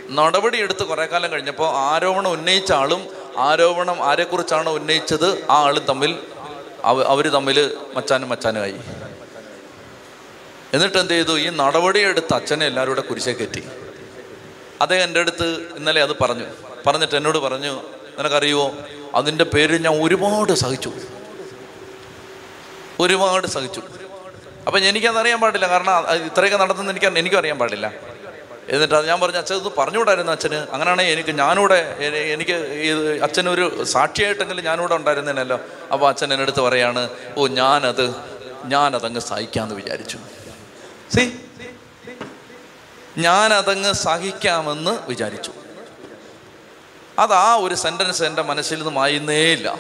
നടപടി എടുത്ത് കുറേ കാലം കഴിഞ്ഞപ്പോൾ ആരോപണം ഉന്നയിച്ച ആളും ആരോപണം ആരെക്കുറിച്ചാണോ ഉന്നയിച്ചത്? ആ ആളും തമ്മിൽ അവർ തമ്മിൽ മച്ചാനും മച്ചാനുമായി. എന്നിട്ട് എന്ത് ചെയ്തു? ഈ നടപടി എടുത്ത് അച്ഛനെ എല്ലാവരും കൂടെ കുരിശേ കയറ്റി. അദ്ദേഹം എന്റെ അടുത്ത് ഇന്നലെ അത് പറഞ്ഞു. പറഞ്ഞിട്ട് എന്നോട് പറഞ്ഞു നിനക്കറിയുമോ അതിന്റെ പേര് ഞാൻ ഒരുപാട് സഹിച്ചു. ഒരുപാട് സഹിച്ചു. അപ്പം എനിക്കതറിയാൻ പാടില്ല. കാരണം ഇത്രയൊക്കെ നടത്തുന്ന എനിക്ക് എനിക്കും അറിയാൻ പാടില്ല. എന്നിട്ട് ഞാൻ പറഞ്ഞു അച്ഛൻ ഇത് പറഞ്ഞുകൂടായിരുന്നു അച്ഛന്? അങ്ങനെയാണെങ്കിൽ എനിക്ക് ഞാനൂടെ എനിക്ക് ഇത് അച്ഛനൊരു സാക്ഷിയായിട്ടെങ്കിലും ഞാനൂടെ ഉണ്ടായിരുന്നേനല്ലോ. അപ്പോൾ അച്ഛൻ എന്റെ അടുത്ത് പറയാണ് ഓ ഞാനത് ഞാനതങ്ങ് സഹിക്കാമെന്ന് വിചാരിച്ചു. സി? ഞാനതങ്ങ് സഹിക്കാമെന്ന് വിചാരിച്ചു. അത് ആ ഒരു സെന്റൻസ് എന്റെ മനസ്സിൽ നിന്ന് മായുന്നേയില്ല.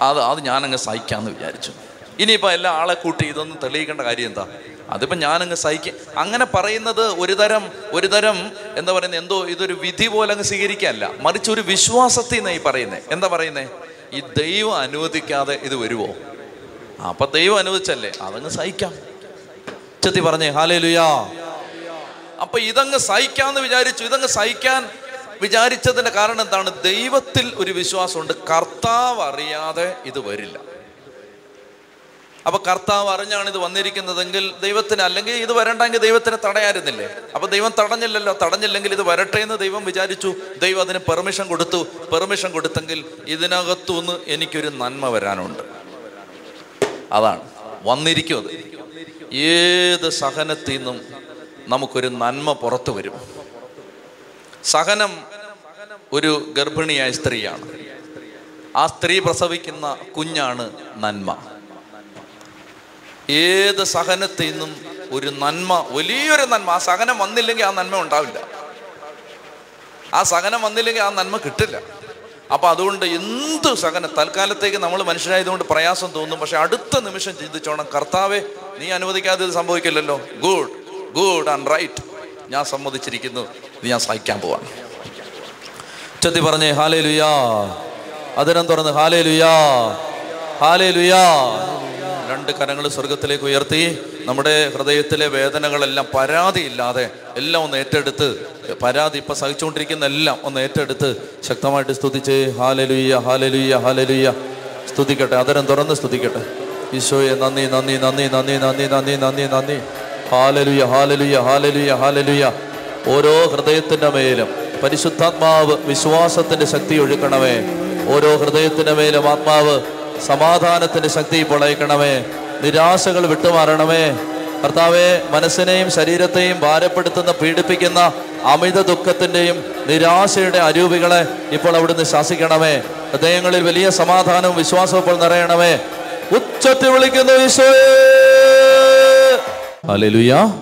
അത് അത് ഞാനങ്ങ് സഹിക്കാമെന്ന് വിചാരിച്ചു. ഇനിയിപ്പോൾ എല്ലാ ആളെ കൂട്ടി ഇതൊന്നും തെളിയിക്കേണ്ട കാര്യം എന്താ? അതിപ്പോൾ ഞാനങ്ങ് സഹിക്കും അങ്ങനെ പറയുന്നത് ഒരു തരം ഒരു തരം എന്താ പറയുന്നത് എന്തോ ഇതൊരു വിധി പോലെ അങ്ങ് സ്വീകരിക്കാനല്ല മറിച്ച് ഒരു വിശ്വാസത്തിൽ നിന്നാണ് ഈ പറയുന്നത് എന്താ പറയുന്നത് ഈ ദൈവം അനുവദിക്കാതെ ഇത് വരുമോ അപ്പം ദൈവം അനുവദിച്ചല്ലേ? അതങ്ങ് സഹിക്കാം. ചെത്തി പറഞ്ഞേ ഹാലേ ലുയാ അപ്പൊ ഇതങ്ങ് സഹിക്കാന്ന് വിചാരിച്ചു. ഇതങ്ങ് സഹിക്കാൻ വിചാരിച്ചതിന്റെ കാരണം എന്താണ്? ദൈവത്തിൽ ഒരു വിശ്വാസമുണ്ട്. കർത്താവ് അറിയാതെ ഇത് വരില്ല. അപ്പൊ കർത്താവ് അറിഞ്ഞാണ് ഇത് വന്നിരിക്കുന്നതെങ്കിൽ ദൈവത്തിന് അല്ലെങ്കിൽ ഇത് വരണ്ടെങ്കിൽ ദൈവത്തിന് തടയായിരുന്നില്ലേ? അപ്പൊ ദൈവം തടഞ്ഞില്ലല്ലോ തടഞ്ഞില്ലെങ്കിൽ ഇത് വരട്ടെ എന്ന് ദൈവം വിചാരിച്ചു. ദൈവം അതിന് പെർമിഷൻ കൊടുത്തു. പെർമിഷൻ കൊടുത്തെങ്കിൽ ഇതിനകത്തുനിന്ന് എനിക്കൊരു നന്മ വരാനുണ്ട്. അതാണ്. വന്നിരിക്കും അത് ഏത് സഹനത്തിൽ നിന്നും നമുക്കൊരു നന്മ പുറത്തു വരും. സഹനം ഒരു ഗർഭിണിയായ സ്ത്രീയാണ്. ആ സ്ത്രീ പ്രസവിക്കുന്ന കുഞ്ഞാണ് നന്മ. ഏത് സഹനത്തിൽ നിന്നും ഒരു നന്മ വലിയൊരു നന്മ ആ സഹനം വന്നില്ലെങ്കിൽ ആ നന്മ ഉണ്ടാവില്ല. ആ സഹനം വന്നില്ലെങ്കിൽ ആ നന്മ കിട്ടില്ല. അപ്പൊ അതുകൊണ്ട് എന്ത് സഹനം തൽക്കാലത്തേക്ക് നമ്മൾ മനുഷ്യരായതുകൊണ്ട് പ്രയാസം തോന്നും പക്ഷെ അടുത്ത നിമിഷം ചിന്തിച്ചോണം കർത്താവെ നീ അനുവദിക്കാതെ ഇത് സംഭവിക്കില്ലല്ലോ. Good good and right. ഞാൻ സമ്മതിച്ചിരിക്കുന്നു. ഇത് ഞാൻ സഹിക്കാൻ പോവാണ്. ചെത്തി പറഞ്ഞേ ഹാലേ ലുയാ അതിനം തുറന്ന് ഹാലേ ലുയാ ഹാലേ ലുയാ രണ്ട് കരങ്ങൾ സ്വർഗത്തിലേക്ക് ഉയർത്തി നമ്മുടെ ഹൃദയത്തിലെ വേദനകളെല്ലാം പരാതിയില്ലാതെ എല്ലാം ഒന്ന് ഏറ്റെടുത്ത് പരാതി ഇപ്പൊ സഹിച്ചുകൊണ്ടിരിക്കുന്ന എല്ലാം ഒന്ന് ഏറ്റെടുത്ത് ശക്തമായിട്ട് സ്തുതിച്ച് ഹാലലുയ്യ ഹാലലുയ്യ ഹാലലുയ്യ സ്തുതിക്കട്ടെ അതരം തുറന്ന് സ്തുതിക്കട്ടെ. ഈശോയെ നന്ദി നന്ദി നന്ദി നന്ദി നന്ദി നന്ദി നന്ദി നന്ദി. ഹാലലുയ്യ ഹാലലുയ്യ ഹാലലുയ്യ ഹാലലുയ്യ ഓരോ ഹൃദയത്തിന്റെ മേലും പരിശുദ്ധാത്മാവ് വിശ്വാസത്തിന്റെ ശക്തി ഒഴുക്കണമേ. ഓരോ ഹൃദയത്തിന്റെ മേലും ആത്മാവ് സമാധാനത്തിന്റെ ശക്തി പൊളയിക്കണമേ. നിരാശകൾ വിട്ടുമാറണമേ. കർത്താവെ മനസ്സിനെയും ശരീരത്തെയും ഭാരപ്പെടുത്തുന്ന പീഡിപ്പിക്കുന്ന അമിത ദുഃഖത്തിന്റെയും നിരാശയുടെ അരൂപികളെ ഇപ്പോൾ അവിടുന്ന് ശാസിക്കണമേ. ഹൃദയങ്ങളിൽ വലിയ സമാധാനവും വിശ്വാസവും ഇപ്പോൾ നിറയണമേ. ഉച്ചത്തിൽ വിളിക്കുന്നു ഹല്ലേലൂയ.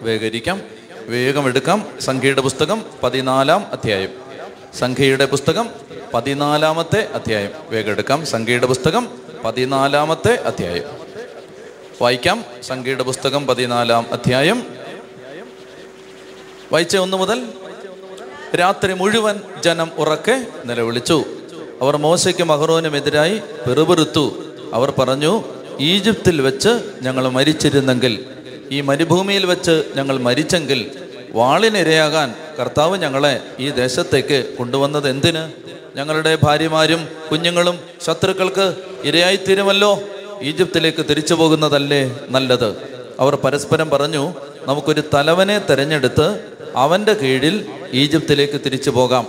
വേഗരിക്കാം. വേഗം എടുക്കാം. സംഖ്യയുടെ പുസ്തകം പതിനാലാം അധ്യായം. സംഖ്യയുടെ പുസ്തകം പതിനാലാമത്തെ അധ്യായം. വേഗം എടുക്കാം. സംഖ്യയുടെ പുസ്തകം പതിനാലാമത്തെ അധ്യായം. വായിക്കാം. സംഖ്യയുടെ പുസ്തകം പതിനാലാം അധ്യായം. വായിച്ച ഒന്ന് മുതൽ രാത്രി മുഴുവൻ ജനം ഉറക്കെ നിലവിളിച്ചു. അവർ മോശയ്ക്കും എതിരായി പെറുപെറുത്തു. അവർ പറഞ്ഞു ഈജിപ്തിൽ വെച്ച് ഞങ്ങൾ മരിച്ചിരുന്നെങ്കിൽ ഈ മരുഭൂമിയിൽ വെച്ച് ഞങ്ങൾ മരിച്ചെങ്കിൽ വാളിനിരയാകാൻ കർത്താവ് ഞങ്ങളെ ഈ ദേശത്തേക്ക് കൊണ്ടുവന്നത് എന്തിന്? ഞങ്ങളുടെ ഭാര്യമാരും കുഞ്ഞുങ്ങളും ശത്രുക്കൾക്ക് ഇരയായിത്തീരുമല്ലോ? ഈജിപ്തിലേക്ക് തിരിച്ചു പോകുന്നതല്ലേ നല്ലത്? അവർ പരസ്പരം പറഞ്ഞു നമുക്കൊരു തലവനെ തെരഞ്ഞെടുത്ത് അവന്റെ കീഴിൽ ഈജിപ്തിലേക്ക് തിരിച്ചു പോകാം.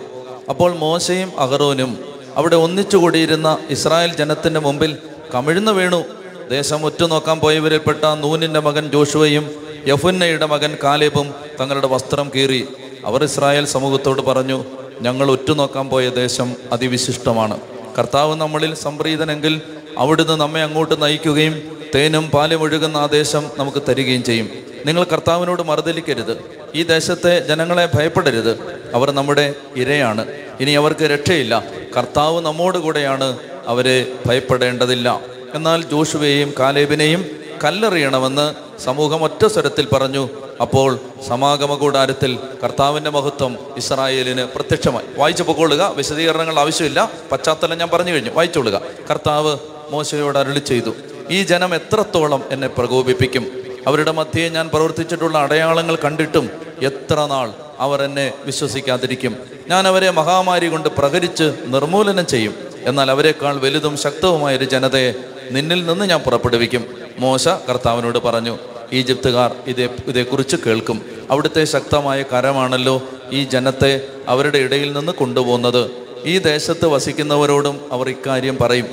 അപ്പോൾ മോശയും അഹറോനും അവിടെ ഒന്നിച്ചുകൂടിയിരുന്ന ഇസ്രായേൽ ജനത്തിന്റെ മുമ്പിൽ കമിഴ്ന്നു വീണു. ദേശം ഉറ്റുനോക്കാൻ പോയവരിൽപ്പെട്ട നൂനിന്റെ മകൻ ജോഷുവയും യഫുന്നയുടെ മകൻ കാലേബും തങ്ങളുടെ വസ്ത്രം കീറി അവർ ഇസ്രായേൽ സമൂഹത്തോട് പറഞ്ഞു ഞങ്ങൾ ഒറ്റുനോക്കാൻ പോയ ദേശം അതിവിശിഷ്ടമാണ്. കർത്താവ് നമ്മളിൽ സംപ്രീതനെങ്കിൽ അവിടുന്ന് നമ്മെ അങ്ങോട്ട് നയിക്കുകയും തേനും പാലും ഒഴുകുന്ന ആ ദേശം നമുക്ക് തരികയും ചെയ്യും. നിങ്ങൾ കർത്താവിനോട് മറുതലിക്കരുത്. ഈ ദേശത്തെ ജനങ്ങളെ ഭയപ്പെടരുത്. അവർ നമ്മുടെ ഇരയാണ്. ഇനി അവർക്ക് രക്ഷയില്ല. കർത്താവ് നമ്മോട് കൂടെയാണ് അവരെ ഭയപ്പെടേണ്ടതില്ല. എന്നാൽ ജോഷുവേയും കാലേബിനെയും കല്ലെറിയണമെന്ന് സമൂഹം ഒറ്റ സ്വരത്തിൽ പറഞ്ഞു. അപ്പോൾ സമാഗമ കൂടാരത്തിൽ കർത്താവിന്റെ മഹത്വം ഇസ്രായേലിന് പ്രത്യക്ഷമായി. വായിച്ചു പൊക്കോളുക വിശദീകരണങ്ങൾ ആവശ്യമില്ല. പശ്ചാത്തലം ഞാൻ പറഞ്ഞു കഴിഞ്ഞു. വായിച്ചോളുക. കർത്താവ് മോശയോട് അരുളി ചെയ്തു. ഈ ജനം എത്രത്തോളം എന്നെ പ്രകോപിപ്പിക്കും? അവരുടെ മധ്യയെ ഞാൻ പ്രവർത്തിച്ചിട്ടുള്ള അടയാളങ്ങൾ കണ്ടിട്ടും എത്ര നാൾ അവർ എന്നെ വിശ്വസിക്കാതിരിക്കും? ഞാൻ അവരെ മഹാമാരി കൊണ്ട് പ്രഹരിച്ച് നിർമൂലനം ചെയ്യും. എന്നാൽ അവരെക്കാൾ വലുതും ശക്തവുമായ ഒരു ജനതയെ നിന്നിൽ നിന്ന് ഞാൻ പുറപ്പെടുവിക്കും. മോശ കർത്താവിനോട് പറഞ്ഞു ഈജിപ്തുകാർ ഇതേ ഇതേക്കുറിച്ച് കേൾക്കും. അവിടുത്തെ ശക്തമായ കരമാണല്ലോ ഈ ജനത്തെ അവരുടെ ഇടയിൽ നിന്ന് കൊണ്ടുപോകുന്നത്. ഈ ദേശത്ത് വസിക്കുന്നവരോടും അവർ ഇക്കാര്യം പറയും.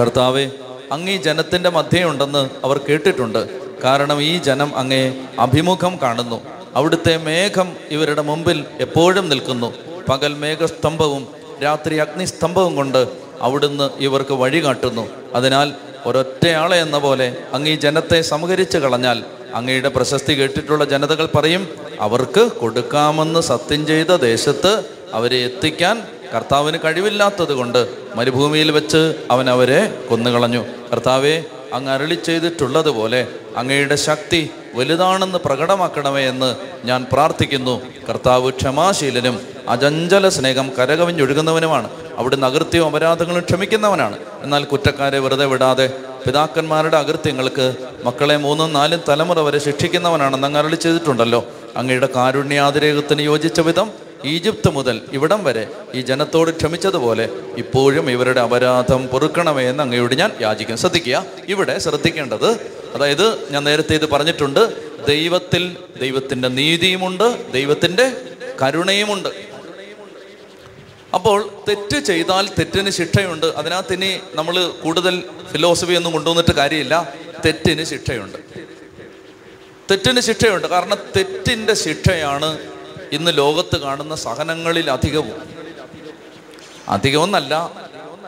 കർത്താവെ അങ്ങ് ഈ ജനത്തിന്റെ മധ്യയുണ്ടെന്ന് അവർ കേട്ടിട്ടുണ്ട്. കാരണം ഈ ജനം അങ്ങേ അഭിമുഖം കാണുന്നു. അവിടുത്തെ മേഘം ഇവരുടെ മുമ്പിൽ എപ്പോഴും നിൽക്കുന്നു. പകൽ മേഘസ്തംഭവും രാത്രി അഗ്നിസ്തംഭവും കൊണ്ട് അവിടുന്ന് ഇവർക്ക് വഴി കാട്ടുന്നു അതിനാൽ ഒരൊറ്റയാളെ എന്ന പോലെ അങ്ങ് ഈ ജനത്തെ സംഹരിച്ചു കളഞ്ഞാൽ അങ്ങയുടെ പ്രശസ്തി കേട്ടിട്ടുള്ള ജനതകൾ പറയും അവർക്ക് കൊടുക്കാമെന്ന് സത്യം ചെയ്ത ദേശത്ത് അവരെ എത്തിക്കാൻ കർത്താവിന് കഴിവില്ലാത്തത് കൊണ്ട് മരുഭൂമിയിൽ വെച്ച് അവൻ അവരെ കൊന്നുകളഞ്ഞു. കർത്താവെ അങ്ങ് അരളി ചെയ്തിട്ടുള്ളതുപോലെ അങ്ങയുടെ ശക്തി വലുതാണെന്ന് പ്രകടമാക്കണമേ എന്ന് ഞാൻ പ്രാർത്ഥിക്കുന്നു. കർത്താവ് ക്ഷമാശീലനും അജഞ്ചല സ്നേഹം കരകവിഞ്ഞൊഴുകുന്നവനുമാണ്. അവിടുന്ന് അകൃത്യവും അപരാധങ്ങളും ക്ഷമിക്കുന്നവനാണ്. എന്നാൽ കുറ്റക്കാരെ വെറുതെ വിടാതെ പിതാക്കന്മാരുടെ അകൃത്യങ്ങൾക്ക് മക്കളെ മൂന്നും നാലും തലമുറ വരെ ശിക്ഷിക്കുന്നവനാണെന്ന് അങ്ങ് അരളി ചെയ്തിട്ടുണ്ടല്ലോ. അങ്ങയുടെ കാരുണ്യാതിരേകത്തിന് യോജിച്ച വിധം ഈജിപ്ത് മുതൽ ഇവിടം വരെ ഈ ജനത്തോട് ക്ഷമിച്ചതുപോലെ ഇപ്പോഴും ഇവരുടെ അപരാധം പൊറുക്കണമേ എന്ന് അങ്ങയോട് ഞാൻ യാചിക്കും ശ്രദ്ധിക്കുക ഇവിടെ ശ്രദ്ധിക്കേണ്ടത് അതായത് ഞാൻ നേരത്തെ ഇത് പറഞ്ഞിട്ടുണ്ട് ദൈവത്തിൽ ദൈവത്തിന്റെ നീതിയുമുണ്ട് ദൈവത്തിന്റെ കരുണയുമുണ്ട്. അപ്പോൾ തെറ്റ് ചെയ്താൽ തെറ്റിന് ശിക്ഷയുണ്ട്. അതിനകത്ത് ഇനി നമ്മൾ കൂടുതൽ ഫിലോസഫി ഒന്നും കൊണ്ടുവന്നിട്ട് കാര്യമില്ല. തെറ്റിന് ശിക്ഷയുണ്ട്. തെറ്റിന് ശിക്ഷയുണ്ട്. കാരണം തെറ്റിന്റെ ശിക്ഷയാണ് ഇന്ന് ലോകത്ത് കാണുന്ന സഹനങ്ങളിൽ അധികവും. അധികമൊന്നല്ല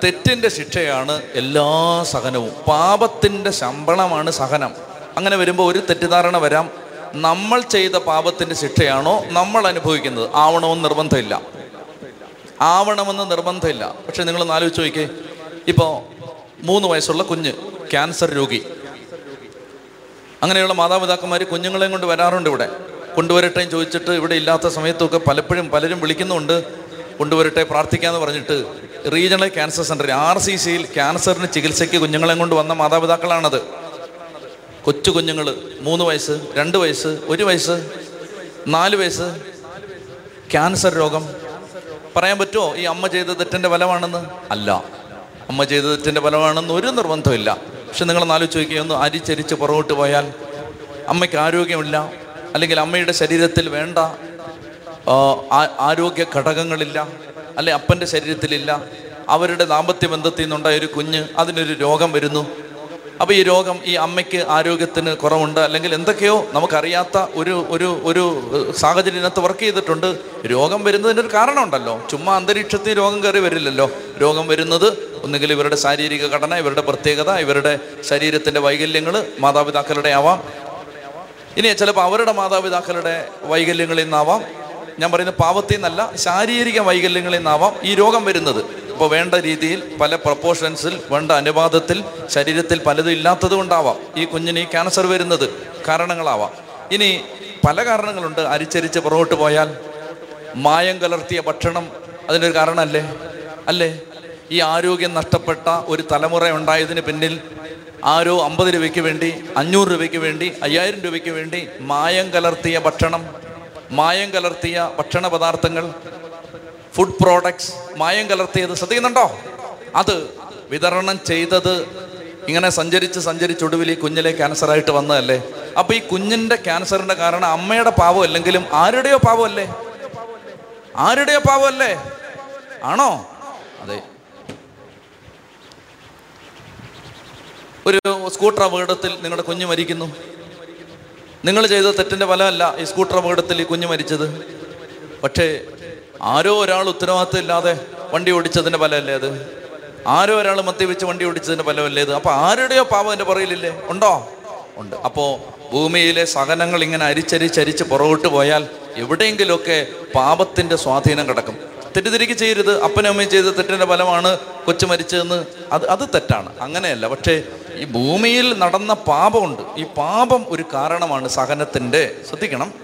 തെറ്റിന്റെ ശിക്ഷയാണ് എല്ലാ സഹനവും. പാപത്തിന്റെ ശമ്പളമാണ് സഹനം. അങ്ങനെ വരുമ്പോൾ ഒരു തെറ്റിദ്ധാരണ വരാം. നമ്മൾ ചെയ്ത പാപത്തിന്റെ ശിക്ഷയാണോ നമ്മൾ അനുഭവിക്കുന്നത്? ആവണമെന്ന് നിർബന്ധമില്ല. ആവണമെന്ന് നിർബന്ധമില്ല. പക്ഷെ നിങ്ങൾ ആലോചിച്ച് നോക്കേ ഇപ്പോൾ മൂന്ന് വയസ്സുള്ള കുഞ്ഞ് ക്യാൻസർ രോഗി. അങ്ങനെയുള്ള മാതാപിതാക്കന്മാർ കുഞ്ഞുങ്ങളെയും കൊണ്ട് വരാറുണ്ട് ഇവിടെ. കൊണ്ടുവരട്ടെ ചോദിച്ചിട്ട് ഇവിടെ ഇല്ലാത്ത സമയത്തൊക്കെ പലപ്പോഴും പലരും വിളിക്കുന്നുണ്ട്. കൊണ്ടുവരട്ടെ പ്രാർത്ഥിക്കാമെന്ന് പറഞ്ഞിട്ട് റീജിയണൽ ക്യാൻസർ സെന്ററിൽ ആർ സി സിയിൽ ക്യാൻസറിന് ചികിത്സയ്ക്ക് കുഞ്ഞുങ്ങളെയും കൊണ്ട് വന്ന മാതാപിതാക്കളാണത്. കൊച്ചു കുഞ്ഞുങ്ങൾ മൂന്ന് വയസ്സ് രണ്ട് വയസ്സ് ഒരു വയസ്സ് നാല് വയസ്സ് ക്യാൻസർ രോഗം പറയാൻ പറ്റുമോ? ഈ അമ്മ ചെയ്ത തെറ്റിന്റെ ഫലമാണെന്ന്? അല്ല. അമ്മ ചെയ്ത തെറ്റിന്റെ ഫലമാണെന്ന് ഒരു നിർബന്ധമില്ല. പക്ഷെ നിങ്ങൾ ആലോചിച്ച് നോക്കിയാൽ ഒന്ന് അരിച്ചരിച്ച് പുറകോട്ട് പോയാൽ അമ്മയ്ക്ക് ആരോഗ്യമില്ല. അല്ലെങ്കിൽ അമ്മയുടെ ശരീരത്തിൽ വേണ്ട ആരോഗ്യ ഘടകങ്ങളില്ല. അല്ലെ അപ്പന്റെ ശരീരത്തിലില്ല. അവരുടെ ദാമ്പത്യ ബന്ധത്തിൽ നിന്നുണ്ടായ ഒരു കുഞ്ഞ് അതിനൊരു രോഗം വരുന്നു. അപ്പോൾ ഈ രോഗം ഈ അമ്മയ്ക്ക് ആരോഗ്യത്തിന് കുറവുണ്ട് അല്ലെങ്കിൽ എന്തൊക്കെയോ നമുക്കറിയാത്ത ഒരു ഒരു ഒരു സാഹചര്യത്തിനകത്ത് വർക്ക് ചെയ്തിട്ടുണ്ട്. രോഗം വരുന്നതിന്റെ ഒരു കാരണമുണ്ടല്ലോ. ചുമ്മാ അന്തരീക്ഷത്തിൽ രോഗം കയറി വരില്ലല്ലോ. രോഗം വരുന്നത് ഒന്നുകിൽ ഇവരുടെ ശാരീരിക ഘടന ഇവരുടെ പ്രത്യേകത ഇവരുടെ ശരീരത്തിന്റെ വൈകല്യങ്ങൾ മാതാപിതാക്കളുടെ ആവാം. ഇനി ചിലപ്പോൾ അവരുടെ മാതാപിതാക്കളുടെ വൈകല്യങ്ങളിൽ നിന്നാവാം. ഞാൻ പറയുന്ന പാവത്തിൽ നിന്നല്ല ശാരീരിക വൈകല്യങ്ങളിൽ നിന്നാവാം ഈ രോഗം വരുന്നത്. അപ്പോൾ വേണ്ട രീതിയിൽ പല പ്രപ്പോർഷൻസിൽ വേണ്ട അനുപാതത്തിൽ ശരീരത്തിൽ പലതും ഇല്ലാത്തത് കൊണ്ടാവാം ഈ കുഞ്ഞിന് ഈ ക്യാൻസർ വരുന്നത് കാരണങ്ങളാവാം. ഇനി പല കാരണങ്ങളുണ്ട്. അരിച്ചരിച്ച് പുറകോട്ട് പോയാൽ മായം കലർത്തിയ ഭക്ഷണം അതിനൊരു കാരണമല്ലേ? അല്ലേ? ഈ ആരോഗ്യം നഷ്ടപ്പെട്ട ഒരു തലമുറ ഉണ്ടായതിന് പിന്നിൽ ആരോ അമ്പത് രൂപയ്ക്ക് വേണ്ടി അഞ്ഞൂറ് രൂപയ്ക്ക് വേണ്ടി അയ്യായിരം രൂപയ്ക്ക് വേണ്ടി മായം കലർത്തിയ ഭക്ഷണം മായം കലർത്തിയ ഭക്ഷണ പദാർത്ഥങ്ങൾ ഫുഡ് പ്രോഡക്ട്സ് മായം കലർത്തിയത് ശ്രദ്ധിക്കുന്നുണ്ടോ? അത് വിതരണം ചെയ്തത് ഇങ്ങനെ സഞ്ചരിച്ച് സഞ്ചരിച്ച് ഒടുവിൽ ഈ കുഞ്ഞിലെ ക്യാൻസറായിട്ട് വന്നതല്ലേ? അപ്പൊ ഈ കുഞ്ഞിന്റെ ക്യാൻസറിന്റെ കാരണം അമ്മയുടെ പാവം അല്ലെങ്കിലും ആരുടെയോ പാവമല്ലേ ആരുടെയോ പാവമല്ലേ ആണോ? അതെ. ഒരു സ്കൂട്ടർ അപകടത്തിൽ നിങ്ങളുടെ കുഞ്ഞ് മരിക്കുന്നു. നിങ്ങൾ ചെയ്ത തെറ്റിന്റെ ഫലമല്ല ഈ സ്കൂട്ടർ അപകടത്തിൽ ഈ കുഞ്ഞ് മരിച്ചത്. പക്ഷേ ആരോ ഒരാൾ ഉത്തരവാദിത്തം ഇല്ലാതെ വണ്ടി ഓടിച്ചതിന്റെ ഫലമല്ലേ അത്? ആരോ ഒരാൾ മദ്യപിച്ച് വണ്ടി ഓടിച്ചതിന്റെ ഫലമല്ലേ അത്? അപ്പൊ ആരുടെയോ പാപം എന്റെ പറയിലില്ലേ ഉണ്ടോ? ഉണ്ട്. അപ്പോ ഭൂമിയിലെ സഹനങ്ങൾ ഇങ്ങനെ അരിച്ചരിച്ചരിച്ച് പുറകോട്ട് പോയാൽ എവിടെയെങ്കിലുമൊക്കെ പാപത്തിന്റെ സ്വാധീനം കിടക്കും. തെറ്റിദ്ധരിക്ക് ചെയ്യരുത്. അപ്പനും അമ്മയും ചെയ്ത തെറ്റിന്റെ ഫലമാണ് കൊച്ചു മരിച്ചതെന്ന്. അത് അത് തെറ്റാണ്. അങ്ങനെയല്ല. പക്ഷേ ഈ ഭൂമിയിൽ നടന്ന പാപമുണ്ട്. ഈ പാപം ഒരു കാരണമാണ് സഹനത്തിന്റെ. ശ്രദ്ധിക്കണം.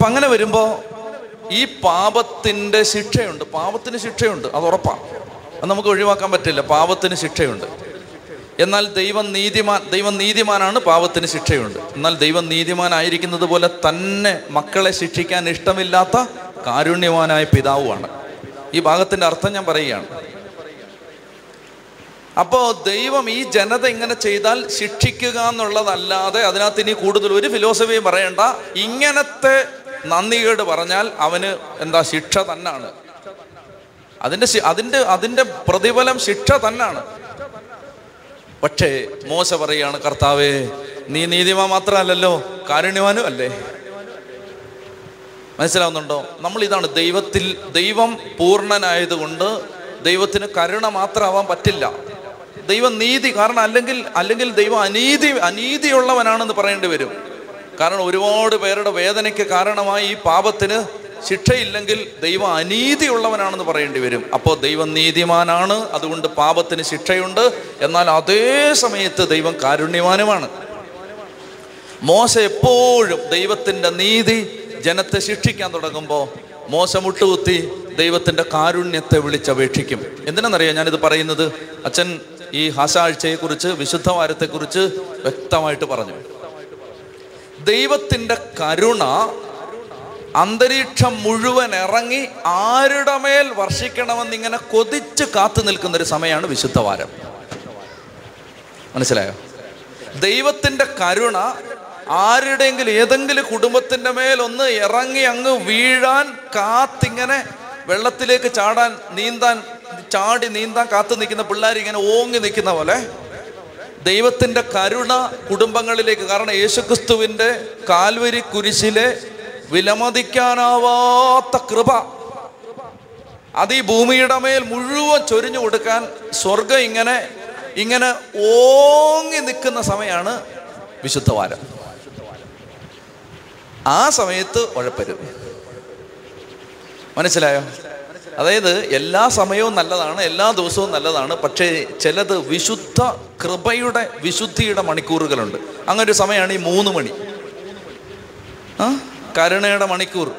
അപ്പൊ അങ്ങനെ വരുമ്പോ ഈ പാപത്തിന്റെ ശിക്ഷയുണ്ട്. പാപത്തിന് ശിക്ഷയുണ്ട്. അത് ഉറപ്പാണ് അത് നമുക്ക് ഒഴിവാക്കാൻ പറ്റില്ല. പാപത്തിന് ശിക്ഷയുണ്ട്. എന്നാൽ ദൈവം നീതിമാൻ ദൈവം നീതിമാനാണ് പാപത്തിന് ശിക്ഷയുണ്ട്. എന്നാൽ ദൈവം നീതിമാനായിരിക്കുന്നത് പോലെ തന്നെ മക്കളെ ശിക്ഷിക്കാൻ ഇഷ്ടമില്ലാത്ത കാരുണ്യവാനായ പിതാവുമാണ്. ഈ ഭാഗത്തിന്റെ അർത്ഥം ഞാൻ പറയുകയാണ്. അപ്പോ ദൈവം ഈ ജനത ഇങ്ങനെ ചെയ്താൽ ശിക്ഷിക്കുക എന്നുള്ളതല്ലാതെ അതിനകത്ത് ഇനി കൂടുതൽ ഒരു ഫിലോസഫിയും പറയണ്ട. ഇങ്ങനത്തെ നന്ദികേട് പറഞ്ഞാൽ അവന് എന്താ ശിക്ഷ തന്നാണ്. അതിന്റെ അതിന്റെ അതിന്റെ പ്രതിഫലം ശിക്ഷ തന്നാണ്. പക്ഷേ മോശ പറയാണ് കർത്താവേ നീ നീതിമാ മാത്രമല്ലല്ലോ കാരുണ്യവാനും അല്ലേ? മനസ്സിലാവുന്നുണ്ടോ? നമ്മൾ ഇതാണ് ദൈവത്തിൽ ദൈവം പൂർണനായതുകൊണ്ട് ദൈവത്തിന് കരുണ മാത്രമാവാൻ പറ്റില്ല. ദൈവം നീതി കാരണം അല്ലെങ്കിൽ അല്ലെങ്കിൽ ദൈവം അനീതി അനീതിയുള്ളവനാണെന്ന് പറയേണ്ടി വരും. കാരണം ഒരുപാട് പേരുടെ വേദനയ്ക്ക് കാരണമായി ഈ പാപത്തിന് ശിക്ഷയില്ലെങ്കിൽ ദൈവം അനീതിയുള്ളവനാണെന്ന് പറയേണ്ടി വരും. അപ്പോൾ ദൈവം നീതിമാനാണ് അതുകൊണ്ട് പാപത്തിന് ശിക്ഷയുണ്ട്. എന്നാൽ അതേ സമയത്ത് ദൈവം കാരുണ്യവാനുമാണ്. മോശ എപ്പോഴും ദൈവത്തിന്റെ നീതി ജനത്തെ ശിക്ഷിക്കാൻ തുടങ്ങുമ്പോൾ മോശ മുട്ടുകുത്തി ദൈവത്തിന്റെ കാരുണ്യത്തെ വിളിച്ചപേക്ഷിക്കും. എന്തിനാണെന്നറിയാം ഞാനിത് പറയുന്നത്? അച്ഛൻ ഈ ഹാസാഴ്ചയെക്കുറിച്ച് വിശുദ്ധവാരത്തെക്കുറിച്ച് വ്യക്തമായിട്ട് പറഞ്ഞു. ദൈവത്തിന്റെ കരുണ അന്തരീക്ഷം മുഴുവൻ ഇറങ്ങി ആരുടെ മേൽ വർഷിക്കണമെന്ന് ഇങ്ങനെ കൊതിച്ച് കാത്തു നിൽക്കുന്ന ഒരു സമയമാണ് വിശുദ്ധവാരം മനസ്സിലായോ? ദൈവത്തിന്റെ കരുണ ആരുടെയെങ്കിലും ഏതെങ്കിലും കുടുംബത്തിന്റെ മേൽ ഒന്ന് ഇറങ്ങി അങ്ങ് വീഴാൻ കാത്തിങ്ങനെ വെള്ളത്തിലേക്ക് ചാടാൻ നീന്താൻ ചാടി നീന്താൻ കാത്തു നിൽക്കുന്ന പിള്ളേർ ഇങ്ങനെ ഓങ്ങി നിൽക്കുന്ന പോലെ ദൈവത്തിന്റെ കരുണ കുടുംബങ്ങളിലേക്ക് കാരണം യേശുക്രിസ്തുവിന്റെ കാൽവരി കുരിശിലെ വിലമതിക്കാനാവാത്ത കൃപ. അത് ഈ ഭൂമിയുടെ മേൽ മുഴുവൻ ചൊരിഞ്ഞു കൊടുക്കാൻ സ്വർഗം ഇങ്ങനെ ഇങ്ങനെ ഓങ്ങി നിൽക്കുന്ന സമയമാണ് വിശുദ്ധവാരം ആ സമയത്ത് ഉഴപ്പരുത് മനസ്സിലായോ? അതായത് എല്ലാ സമയവും നല്ലതാണ് എല്ലാ ദിവസവും നല്ലതാണ് പക്ഷേ ചിലത് വിശുദ്ധ കൃപയുടെ വിശുദ്ധിയുടെ മണിക്കൂറുകളുണ്ട്. അങ്ങനെ ഒരു സമയമാണ് ഈ മൂന്ന് മണി. ആ? കരുണയുടെ മണിക്കൂർ.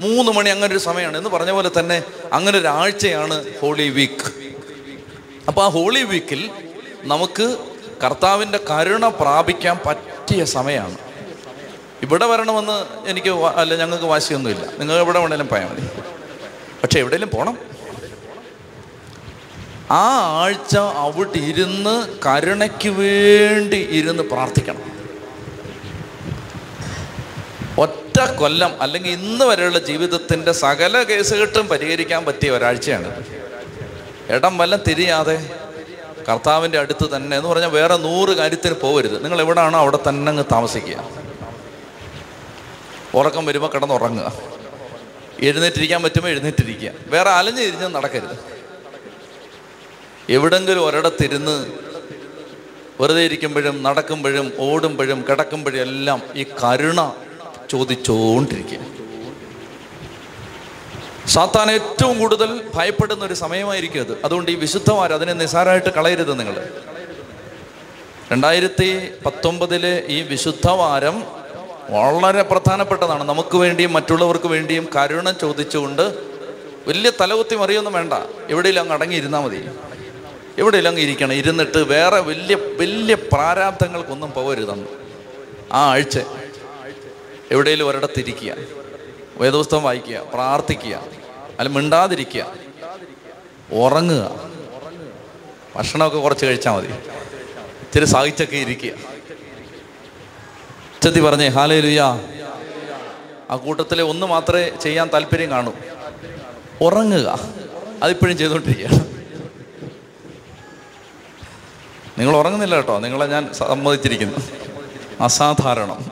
മൂന്ന് മണി അങ്ങനെ ഒരു സമയമാണ്. എന്ന് പറഞ്ഞ പോലെ തന്നെ അങ്ങനെ ഒരു ആഴ്ചയാണ് ഹോളി വീക്ക് അപ്പോൾ ആ ഹോളി വീക്കിൽ നമുക്ക് കർത്താവിന്റെ കരുണ പ്രാപിക്കാൻ പറ്റിയ സമയമാണ്. ഇവിടെ വരണമെന്ന് എനിക്ക് അല്ല ഞങ്ങൾക്ക് വാശിയൊന്നുമില്ല. നിങ്ങൾ എവിടെ വേണേലും പോയാൽ മതി. പക്ഷെ എവിടെയെങ്കിലും പോകണം ആ ആഴ്ച അവിടെ ഇരുന്ന് കരുണയ്ക്ക് വേണ്ടി ഇരുന്ന് പ്രാർത്ഥിക്കണം. ഒറ്റ കൊല്ലം അല്ലെങ്കിൽ ഇന്ന് വരെയുള്ള ജീവിതത്തിന്റെ സകല കേസുകെട്ടും പരിഹരിക്കാൻ പറ്റിയ ഒരാഴ്ചയാണ്. ഇടം വല്ലം തിരിയാതെ കർത്താവിന്റെ അടുത്ത് തന്നെ എന്ന് പറഞ്ഞാൽ വേറെ നൂറ് കാര്യത്തിന് പോകരുത് നിങ്ങൾ എവിടെയാണോ അവിടെ തന്നെ അങ്ങ് താമസിക്കുക. ഉറക്കം വരുമ്പോൾ കിടന്നുറങ്ങുക എഴുന്നേറ്റിരിക്കാൻ പറ്റുമ്പോൾ എഴുന്നേറ്റിരിക്കുക. വേറെ അലഞ്ഞു തിരിഞ്ഞ് നടക്കരുത്. എവിടെങ്കിലും ഒരിടത്തിരുന്ന് വെറുതെ ഇരിക്കുമ്പോഴും നടക്കുമ്പോഴും ഓടുമ്പോഴും കിടക്കുമ്പോഴും എല്ലാം ഈ കരുണ ചോദിച്ചുകൊണ്ടിരിക്കുക സാത്താൻ ഏറ്റവും കൂടുതൽ ഭയപ്പെടുന്ന ഒരു സമയമായിരിക്കും അത്. അതുകൊണ്ട് ഈ വിശുദ്ധമാർ അതിനെ നിസാരമായിട്ട് കളയരുത് നിങ്ങൾ രണ്ടായിരത്തി പത്തൊമ്പതിലെ ഈ വിശുദ്ധവാരം വളരെ പ്രധാനപ്പെട്ടതാണ്. നമുക്ക് വേണ്ടിയും മറ്റുള്ളവർക്ക് വേണ്ടിയും കരുണ ചോദിച്ചുകൊണ്ട് വലിയ തലകുത്തി മറിയൊന്നും വേണ്ട. എവിടെയെങ്കിലും അങ്ങ് അടങ്ങിയിരുന്നാൽ മതി. എവിടെയെങ്കിലും അങ്ങ് ഇരിക്കണം. ഇരുന്നിട്ട് വേറെ വലിയ വലിയ പ്രാരാബ്ദങ്ങൾക്കൊന്നും പോകരുതെന്ന് ആ ആഴ്ച എവിടെയെങ്കിലും ഒരിടത്തിരിക്കുക. വേദപുസ്തകം വായിക്കുക പ്രാർത്ഥിക്കുക അല്ല മിണ്ടാതിരിക്കുക. ഉറങ്ങുക. ഭക്ഷണമൊക്കെ കുറച്ച് കഴിച്ചാൽ മതി. ഇത്തിരി സാഹിച്ചൊക്കെ ഇരിക്കുക. ചെത്തി പറഞ്ഞേ ഹാലേ ലുയാ ആ കൂട്ടത്തിലെ ഒന്ന് മാത്രമേ ചെയ്യാൻ താല്പര്യം കാണൂ. ഉറങ്ങുക. അതിപ്പോഴും ചെയ്തുകൊണ്ടിരിക്കുകയാണ്. നിങ്ങൾ ഉറങ്ങുന്നില്ല കേട്ടോ. നിങ്ങളെ ഞാൻ സമ്മതിച്ചിരിക്കുന്നു. അസാധാരണം.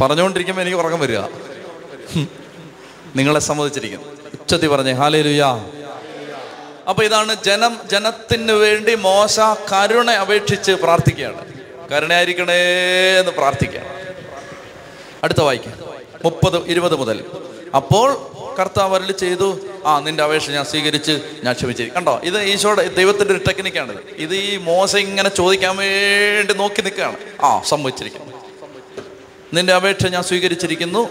പറഞ്ഞുകൊണ്ടിരിക്കുമ്പോൾ എനിക്ക് ഉറക്കം വരിക. നിങ്ങളെ സമ്മതിച്ചിരിക്കുന്നു. ഉച്ചത്തി പറഞ്ഞേ ഹാലേ ലുയാ അപ്പൊ ഇതാണ് ജനം ജനത്തിന് വേണ്ടി മോശ കരുണ അപേക്ഷിച്ച് പ്രാർത്ഥിക്കുകയാണ്. കരുണയായിരിക്കണേ എന്ന് പ്രാർത്ഥിക്കാം. അടുത്ത വായിക്കാം. മുപ്പത് ഇരുപത് മുതൽ. അപ്പോൾ കർത്താവ് അരളി ചെയ്തു ആ നിന്റെ അപേക്ഷ ഞാൻ സ്വീകരിച്ച് ഞാൻ ക്ഷമിച്ചിരിക്കും കണ്ടോ? ഇത് ഈശോയുടെ ദൈവത്തിന്റെ ഒരു ടെക്നിക്കാണിത്. ഇത് ഈ മോശം ഇങ്ങനെ ചോദിക്കാൻ വേണ്ടി നോക്കി നിൽക്കുകയാണ്. ആ സംഭവിച്ചിരിക്കുന്നു. നിന്റെ അപേക്ഷ ഞാൻ സ്വീകരിച്ചിരിക്കുന്നു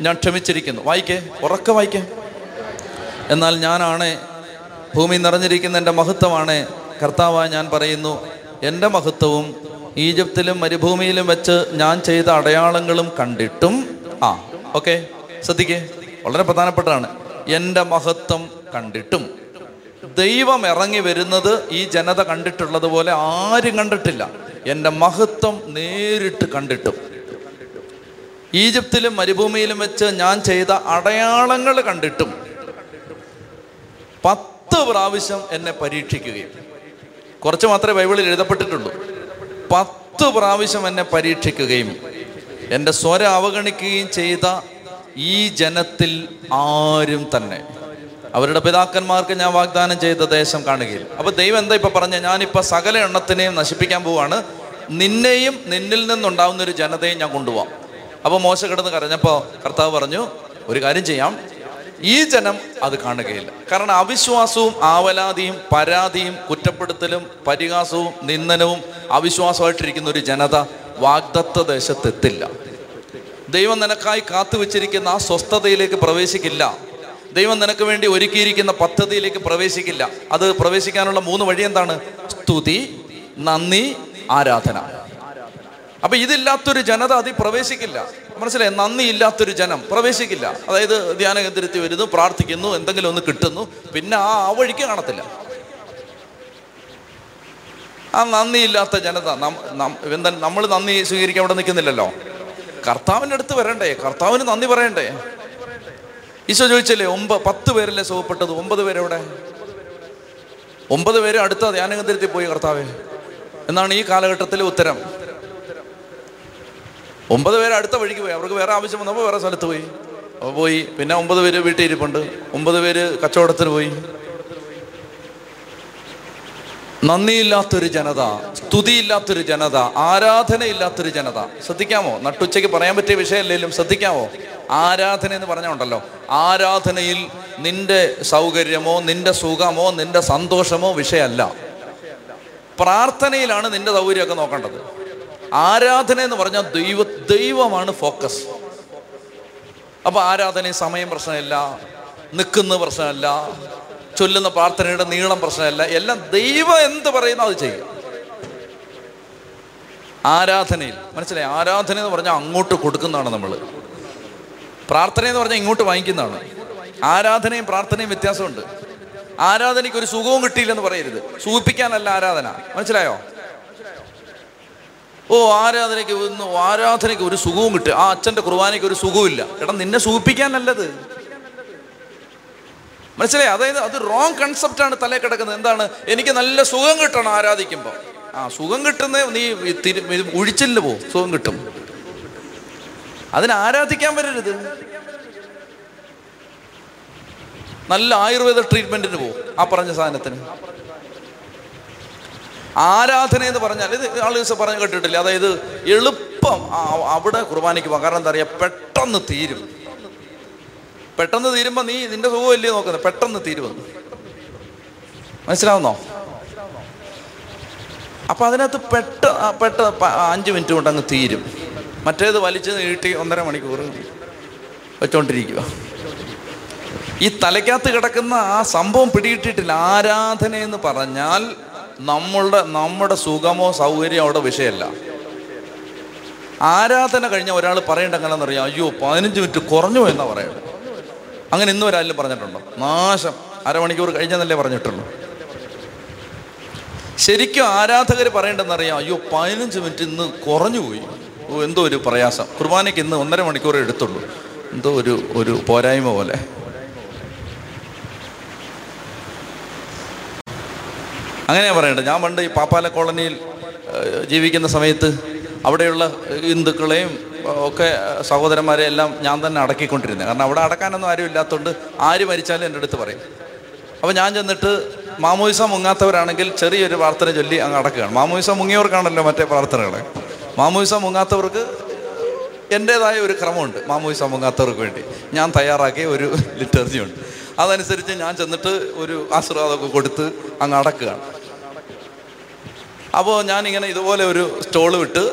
ഞാൻ ക്ഷമിച്ചിരിക്കുന്നു. വായിക്കേ ഉറക്കെ വായിക്കേ. എന്നാൽ ഞാനാണ് ഭൂമി നിറഞ്ഞിരിക്കുന്ന എന്റെ മഹത്വമാണ്. കർത്താവായി ഞാൻ പറയുന്നു എന്റെ മഹത്വവും ഈജിപ്തിലും മരുഭൂമിയിലും വെച്ച് ഞാൻ ചെയ്ത അടയാളങ്ങളും കണ്ടിട്ടും. ആ ഓക്കെ. ശ്രദ്ധിക്കേ. വളരെ പ്രധാനപ്പെട്ടതാണ്. എന്റെ മഹത്വം കണ്ടിട്ടും. ദൈവം ഇറങ്ങി വരുന്നത് ഈ ജനത കണ്ടിട്ടുള്ളത് പോലെ ആരും കണ്ടിട്ടില്ല. എന്റെ മഹത്വം നേരിട്ട് കണ്ടിട്ടും. ഈജിപ്തിലും മരുഭൂമിയിലും വെച്ച് ഞാൻ ചെയ്ത അടയാളങ്ങൾ കണ്ടിട്ടും. പത്ത് പ്രാവശ്യം എന്നെ പരീക്ഷിക്കുകയും. കുറച്ച് മാത്രമേ ബൈബിളിൽ എഴുതപ്പെട്ടിട്ടുള്ളൂ. പത്ത് പ്രാവശ്യം എന്നെ പരീക്ഷിക്കുകയും എന്റെ സ്വര അവഗണിക്കുകയും ചെയ്ത ഈ ജനത്തിൽ ആരും തന്നെ. അവരുടെ പിതാക്കന്മാർക്ക് ഞാൻ വാഗ്ദാനം ചെയ്ത ദേശം കാണുകയില്ല അപ്പൊ ദൈവം എന്താ ഇപ്പൊ പറഞ്ഞ? ഞാനിപ്പോ സകല എണ്ണത്തിനെയും നശിപ്പിക്കാൻ പോവാണ്. നിന്നെയും നിന്നിൽ നിന്നുണ്ടാവുന്ന ഒരു ജനതയും ഞാൻ കൊണ്ടുപോവാം. അപ്പൊ മോശം കിടന്ന് കരഞ്ഞപ്പോ കർത്താവ് പറഞ്ഞു ഒരു കാര്യം ചെയ്യാം. ഈ ജനം അത് കാണുകയില്ല. കാരണം അവിശ്വാസവും ആവലാതിയും പരാതിയും കുറ്റപ്പെടുത്തലും പരിഹാസവും നിന്ദനവും അവിശ്വാസമായിട്ടിരിക്കുന്ന ഒരു ജനത വാഗ്ദത്ത ദേശത്തെത്തില്ല. ദൈവം നിനക്കായി കാത്തു വെച്ചിരിക്കുന്ന ആ സ്വസ്ഥതയിലേക്ക് പ്രവേശിക്കില്ല. ദൈവം നിനക്ക് വേണ്ടി ഒരുക്കിയിരിക്കുന്ന പദ്ധതിയിലേക്ക് പ്രവേശിക്കില്ല. അത് പ്രവേശിക്കാനുള്ള മൂന്ന് വഴി എന്താണ്? സ്തുതി നന്ദി ആരാധന. അപ്പൊ ഇതില്ലാത്തൊരു ജനത അതിൽ പ്രവേശിക്കില്ല. മനസ്സിലായി? നന്ദിയില്ലാത്തൊരു ജനം. പ്രവേശിക്കില്ല. അതായത് ധ്യാന കേന്ദ്രത്തിൽ വരുന്നു പ്രാർത്ഥിക്കുന്നു എന്തെങ്കിലും ഒന്ന് കിട്ടുന്നു പിന്നെ ആ ആ വഴിക്ക് കാണത്തില്ല. ആ നന്ദിയില്ലാത്ത ജനത എന്താ നമ്മൾ നന്ദി സ്വീകരിക്കാൻ അവിടെ നിൽക്കുന്നില്ലല്ലോ? കർത്താവിന്റെ അടുത്ത് വരണ്ടേ? കർത്താവിന് നന്ദി പറയണ്ടേ? ഈശോ ചോദിച്ചല്ലേ ഒമ്പ പത്ത് പേരല്ലേ സുഖപ്പെട്ടത്? ഒമ്പത് പേരെവിടെ? ഒമ്പത് പേര് അടുത്ത ധ്യാന കേന്ദ്രത്തിൽ പോയി കർത്താവേ. എന്നാണ് ഈ കാലഘട്ടത്തിലെ ഉത്തരം. ഒമ്പത് പേര് അടുത്ത വഴിക്ക് പോയി. അവർക്ക് വേറെ ആവശ്യം വന്നപ്പോൾ വേറെ സ്ഥലത്ത് പോയി. അപ്പോൾ പോയി. പിന്നെ ഒമ്പത് പേര് വീട്ടിൽ ഇരിപ്പുണ്ട്. ഒമ്പത് പേര് കച്ചവടത്തിന് പോയി. നന്ദിയില്ലാത്തൊരു ജനത സ്തുതിയില്ലാത്തൊരു ജനത ആരാധനയില്ലാത്തൊരു ജനത. ശ്രദ്ധിക്കാമോ? നട്ടുച്ചയ്ക്ക് പറയാൻ പറ്റിയ വിഷയമല്ലേലും ശ്രദ്ധിക്കാമോ? ആരാധന എന്ന് പറഞ്ഞുണ്ടല്ലോ ആരാധനയിൽ നിന്റെ സൗകര്യമോ നിന്റെ സുഖമോ നിന്റെ സന്തോഷമോ വിഷയമല്ല പ്രാർത്ഥനയിലാണ് നിന്റെ സൗകര്യമൊക്കെ നോക്കേണ്ടത്. ആരാധന എന്ന് പറഞ്ഞാൽ ദൈവ ദൈവമാണ് ഫോക്കസ്. അപ്പൊ ആരാധന സമയം പ്രശ്നമല്ല നിൽക്കുന്ന പ്രശ്നമല്ല ചൊല്ലുന്ന പ്രാർത്ഥനയുടെ നീളം പ്രശ്നമല്ല എല്ലാം ദൈവം എന്ത് പറയുന്നു അത് ചെയ്യും. ആരാധനയിൽ മനസ്സിലായി? ആരാധന എന്ന് പറഞ്ഞാൽ അങ്ങോട്ട് കൊടുക്കുന്നതാണ് നമ്മൾ പ്രാർത്ഥന എന്ന് പറഞ്ഞാൽ ഇങ്ങോട്ട് വാങ്ങിക്കുന്നതാണ്. ആരാധനയും പ്രാർത്ഥനയും വ്യത്യാസമുണ്ട്. ആരാധനയ്ക്ക് ഒരു സുഖവും കിട്ടിയില്ലെന്ന് പറയരുത്. സൂചിപ്പിക്കാനല്ല ആരാധന. മനസ്സിലായോ? ഓ ആരാധനയ്ക്ക് ആരാധനയ്ക്ക് ഒരു സുഖവും കിട്ടുക ആ അച്ഛന്റെ കുർബാനയ്ക്ക് ഒരു സുഖമില്ല എടാ നിന്നെ സൂചിപ്പിക്കാനല്ലത് മനസ്സിലായി? അതായത് അത് റോങ് കൺസെപ്റ്റാണ് തലേ കിടക്കുന്നത്. എന്താണ്? എനിക്ക് നല്ല സുഖം കിട്ടണം ആരാധിക്കുമ്പോൾ ആ സുഖം കിട്ടുന്ന നീ തിരി ഒഴിച്ചില്ല പോ. സുഖം കിട്ടും. അതിനെ ആരാധിക്കാൻ വരരുത്. നല്ല ആയുർവേദ ട്രീറ്റ്മെന്റിന് പോകും ആ പറഞ്ഞ സാധനത്തിന്. ആരാധന എന്ന് പറഞ്ഞാൽ ഇത് ആൾ ദിവസം പറഞ്ഞു കേട്ടിട്ടില്ല? അതായത് എളുപ്പം അവിടെ കുർബാനയ്ക്ക് പോകാം. കാരണം എന്താ പറയുക പെട്ടെന്ന് തീരും. പെട്ടെന്ന് തീരുമ്പോൾ നീ നിന്റെ സുഖമല്ലേ നോക്കുന്നത്? പെട്ടെന്ന് തീരുമെന്ന് മനസ്സിലാവുന്നോ? അപ്പൊ അതിനകത്ത് പെട്ട പെട്ട അഞ്ച് മിനിറ്റ് കൊണ്ട് അങ്ങ് തീരും. മറ്റേത് വലിച്ചു നീട്ടി ഒന്നര മണിക്കൂർ വെച്ചോണ്ടിരിക്കുക. ഈ തലയ്ക്കകത്ത് കിടക്കുന്ന ആ സംഭവം പിടികിട്ടിട്ടില്ല. ആരാധന എന്ന് പറഞ്ഞാൽ നമ്മളുടെ നമ്മുടെ സുഖമോ സൗകര്യമോ അവിടെ വിഷയമല്ല. ആരാധന കഴിഞ്ഞ ഒരാൾ പറയേണ്ട എങ്ങനെയാണെന്നറിയാം? അയ്യോ പതിനഞ്ച് മിനിറ്റ് കുറഞ്ഞു എന്നാ പറയുന്നത് അങ്ങനെ ഇന്നും ഒരാളിലും പറഞ്ഞിട്ടുണ്ടോ? നാശം. അരമണിക്കൂർ കഴിഞ്ഞെന്നല്ലേ പറഞ്ഞിട്ടുള്ളൂ. ശരിക്കും ആരാധകർ പറയേണ്ടതെന്നറിയാം അയ്യോ പതിനഞ്ച് മിനിറ്റ് ഇന്ന് കുറഞ്ഞു പോയി. ഓ എന്തോ ഒരു പ്രയാസം. കുർബാനയ്ക്ക് ഇന്ന് ഒന്നര മണിക്കൂർ എടുത്തുള്ളൂ. എന്തോ ഒരു ഒരു പോരായ്മ പോലെ. അങ്ങനെയാ പറയണ്ട ഞാൻ പണ്ട് ഈ പാപ്പാല കോളനിയിൽ ജീവിക്കുന്ന സമയത്ത് അവിടെയുള്ള ഹിന്ദുക്കളെയും ഒക്കെ സഹോദരന്മാരെ എല്ലാം ഞാൻ തന്നെ അടക്കിക്കൊണ്ടിരുന്നത് കാരണം അവിടെ അടക്കാനൊന്നും ആരും ഇല്ലാത്തതുകൊണ്ട് ആര് മരിച്ചാലും എന്റെ അടുത്ത് പറയും. അപ്പോൾ ഞാൻ ചെന്നിട്ട് മാമോയിസ മുങ്ങാത്തവരാണെങ്കിൽ ചെറിയൊരു പ്രാർത്ഥന ചൊല്ലി അങ്ങ് അടക്കുകയാണ്. മാമോയിസ മുങ്ങിയവർക്കാണല്ലോ മറ്റേ പ്രാർത്ഥനകൾ. മാമോയിസ മുങ്ങാത്തവർക്ക് എന്റേതായ ഒരു ക്രമമുണ്ട്. മാമോയിസ മുങ്ങാത്തവർക്ക് വേണ്ടി ഞാൻ തയ്യാറാക്കിയ ഒരു ലിറ്റർജി ഉണ്ട് അതനുസരിച്ച് ഞാൻ ചെന്നിട്ട് ഒരു ആശീർവാദമൊക്കെ കൊടുത്ത് അങ്ങ് അടക്കുകയാണ്. അപ്പോൾ ഞാനിങ്ങനെ ഇതുപോലെ ഒരു സ്റ്റോൾ വിട്ട്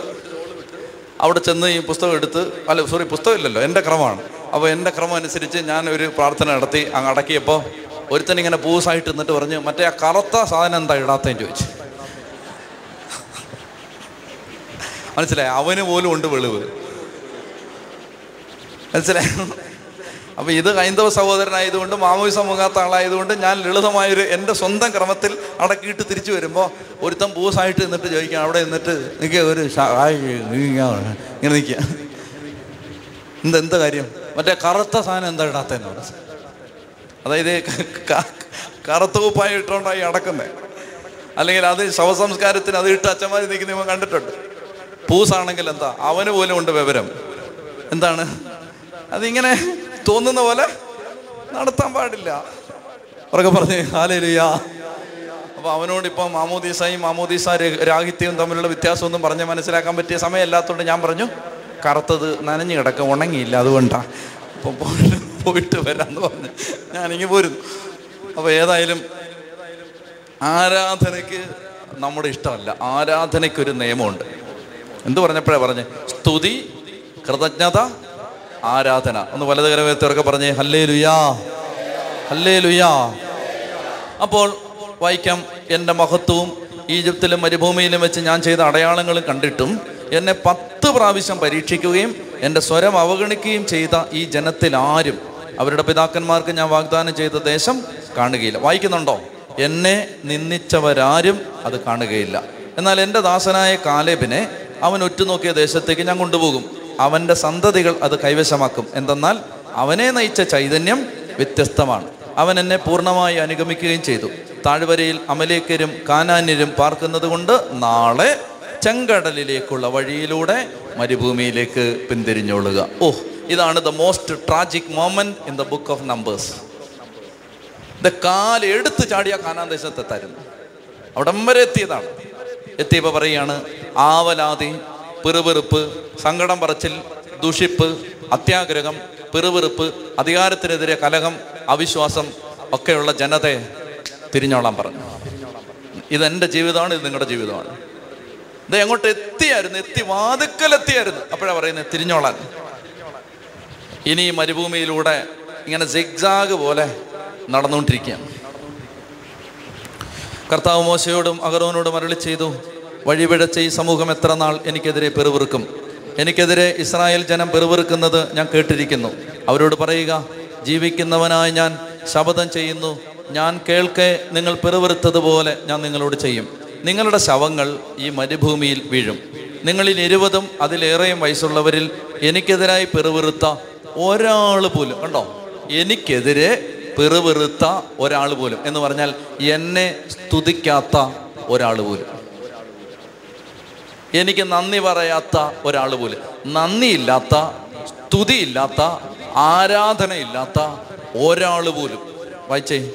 അവിടെ ചെന്ന് ഈ പുസ്തകം എടുത്ത് അല്ല സോറി പുസ്തകം ഇല്ലല്ലോ എന്റെ ക്രമമാണ്. അപ്പോൾ എന്റെ ക്രമം അനുസരിച്ച് ഞാൻ ഒരു പ്രാർത്ഥന നടത്തി അങ്ങ് അടക്കിയപ്പോൾ ഒരുത്തൻ ഇങ്ങനെ പൂസായിട്ട് നിന്നിട്ട് പറഞ്ഞ് മറ്റേ ആ കറുത്ത സാധനം എന്താ ഇടാത്തതെന്ന് ചോദിച്ചു. മനസ്സിലായി? അവന് പോലും ഉണ്ട് വെളിവ്. മനസ്സിലായി? അപ്പൊ ഇത് ഹൈന്ദവ സഹോദരനായതുകൊണ്ട് മാമോയി സമൂഹത്ത ആളായതുകൊണ്ട് ഞാൻ ലളിതമായൊരു എന്റെ സ്വന്തം ക്രമത്തിൽ അടക്കിയിട്ട് തിരിച്ചു വരുമ്പോൾ ഒരുത്തം പൂസായിട്ട് നിന്നിട്ട് ചോദിക്കാം അവിടെ നിന്നിട്ട് നിൽക്കുക ഒരു ഇങ്ങനെ നിൽക്കുക എന്ത് എന്ത് കാര്യം? മറ്റേ കറുത്ത സാധനം എന്താ ഇടാത്തതെന്ന് പറഞ്ഞു അതായത് കറുത്ത കുപ്പായ ഇട്ടുകൊണ്ടായി അടക്കുന്നത് അല്ലെങ്കിൽ അത് ശവസംസ്കാരത്തിന് അത് ഇട്ട് അച്ഛന്മാർ നിൽക്കുന്ന ഇവൻ കണ്ടിട്ടുണ്ട്. പൂസാണെങ്കിൽ എന്താ? അവന് പോലും ഉണ്ട് വിവരം. എന്താണ്? അതിങ്ങനെ തോന്നുന്ന പോലെ നടത്താൻ പാടില്ല. ഉറക്കെ പറഞ്ഞു ഹാലേലുയാ അപ്പൊ അവനോട് ഇപ്പം മാമോദീസായും മാമോദീസ രാഹിത്യവും തമ്മിലുള്ള വ്യത്യാസമൊന്നും പറഞ്ഞ് മനസ്സിലാക്കാൻ പറ്റിയ സമയമല്ലാത്തതുകൊണ്ട് ഞാൻ പറഞ്ഞു കറുത്തത് നനഞ്ഞു കിടക്ക ഉണങ്ങിയില്ല അതുകൊണ്ടാ. അപ്പൊ പോയിട്ട് വരാന്ന് പറഞ്ഞു. ഞാനിങ്ങി പോരുന്നു. അപ്പൊ ഏതായാലും ആരാധനയ്ക്ക് നമ്മുടെ ഇഷ്ടമല്ല. ആരാധനയ്ക്കൊരു നിയമമുണ്ട്. എന്ത് പറഞ്ഞപ്പോഴേ പറഞ്ഞേ? സ്തുതി കൃതജ്ഞത ആരാധന. ഒന്ന് വലതുകരവേത്തവരൊക്കെ പറഞ്ഞേ ഹല്ലേ ലുയാ ഹല്ലേ ലുയാ അപ്പോൾ വായിക്കാം എന്റെ മഹത്വവും ഈജിപ്തിലും മരുഭൂമിയിലും വെച്ച് ഞാൻ ചെയ്ത അടയാളങ്ങൾ കണ്ടിട്ടും എന്നെ പത്ത് പ്രാവശ്യം പരീക്ഷിക്കുകയും എന്റെ സ്വരം അവഗണിക്കുകയും ചെയ്ത ഈ ജനത്തിൽ ആരും അവരുടെ പിതാക്കന്മാർക്ക് ഞാൻ വാഗ്ദാനം ചെയ്ത ദേശം കാണുകയില്ല. വായിക്കുന്നുണ്ടോ? എന്നെ നിന്ദിച്ചവരാരും അത് കാണുകയില്ല. എന്നാൽ എന്റെ ദാസനായ കാലേബിനെ അവൻ ഉറ്റുനോക്കിയ ദേശത്തേക്ക് ഞാൻ കൊണ്ടുപോകും. അവന്റെ സന്തതികൾ അത് കൈവശമാക്കും. എന്തെന്നാൽ അവനെ നയിച്ച ചൈതന്യം വ്യത്യസ്തമാണ്. അവൻ എന്നെ പൂർണമായി അനുഗമിക്കുകയും ചെയ്തു. താഴ്വരയിൽ അമലേക്കരും കാനാന്യരും പാർക്കുന്നത് കൊണ്ട് നാളെ ചെങ്കടലിലേക്കുള്ള വഴിയിലൂടെ മരുഭൂമിയിലേക്ക് പിന്തിരിഞ്ഞോളുക ഓഹ് ഇതാണ് the most tragic moment in the book of Numbers ഇത് കാൽ എടുത്ത് ചാടിയ കാനാൻ ദേശത്തെത്തായിരുന്നു അവിടം വരെ എത്തിയതാണ്. എത്തിയപ്പോൾ പറയുകയാണ് ആവലാതി പിറുപിറുപ്പ് സങ്കടം പറച്ചിൽ ദുഷിപ്പ് അത്യാഗ്രഹം പിറുപിറുപ്പ് അധികാരത്തിനെതിരെ കലഹം അവിശ്വാസം ഒക്കെയുള്ള ജനതയെ തിരിഞ്ഞോളാൻ പറഞ്ഞു. ഇതെന്റെ ജീവിതമാണ് ഇത് നിങ്ങളുടെ ജീവിതമാണ്. ഇത് എങ്ങോട്ട് എത്തിയായിരുന്നു എത്തി വാതുക്കലെത്തിയായിരുന്നു. അപ്പോഴാണ് പറയുന്നത് തിരിഞ്ഞോളാൻ. ഇനി മരുഭൂമിയിലൂടെ ഇങ്ങനെ സിഗ്സാഗ് പോലെ നടന്നുകൊണ്ടിരിക്കുകയാണ്. കർത്താവ് മോശയോടും അഗറോനോടും അരളി ചെയ്തു വഴിപിഴച്ച ഈ സമൂഹം എത്ര നാൾ എനിക്കെതിരെ പെറുവിറുക്കും എനിക്കെതിരെ ഇസ്രായേൽ ജനം പെറുവിറുക്കുന്നത് ഞാൻ കേട്ടിരിക്കുന്നു. അവരോട് പറയുക ജീവിക്കുന്നവനായി ഞാൻ ശപഥം ചെയ്യുന്നു. ഞാൻ കേൾക്കെ നിങ്ങൾ പെറുവിറുത്തതുപോലെ ഞാൻ നിങ്ങളോട് ചെയ്യും. നിങ്ങളുടെ ശവങ്ങൾ ഈ മരുഭൂമിയിൽ വീഴും. നിങ്ങളിൽ ഇരുപതും അതിലേറെയും വയസ്സുള്ളവരിൽ എനിക്കെതിരായി പെറുവിറുത്ത ഒരാൾ പോലും കണ്ടോ? എനിക്കെതിരെ പെറുവിറുത്ത ഒരാൾ പോലും. എന്ന് പറഞ്ഞാൽ എന്നെ സ്തുതിക്കാത്ത ഒരാൾ പോലും. എനിക്ക് നന്ദി പറയാത്ത ഒരാൾ പോലും. നന്ദിയില്ലാത്ത സ്തുതിയില്ലാത്ത ആരാധനയില്ലാത്ത ഒരാൾ പോലും. വായിച്ചേ.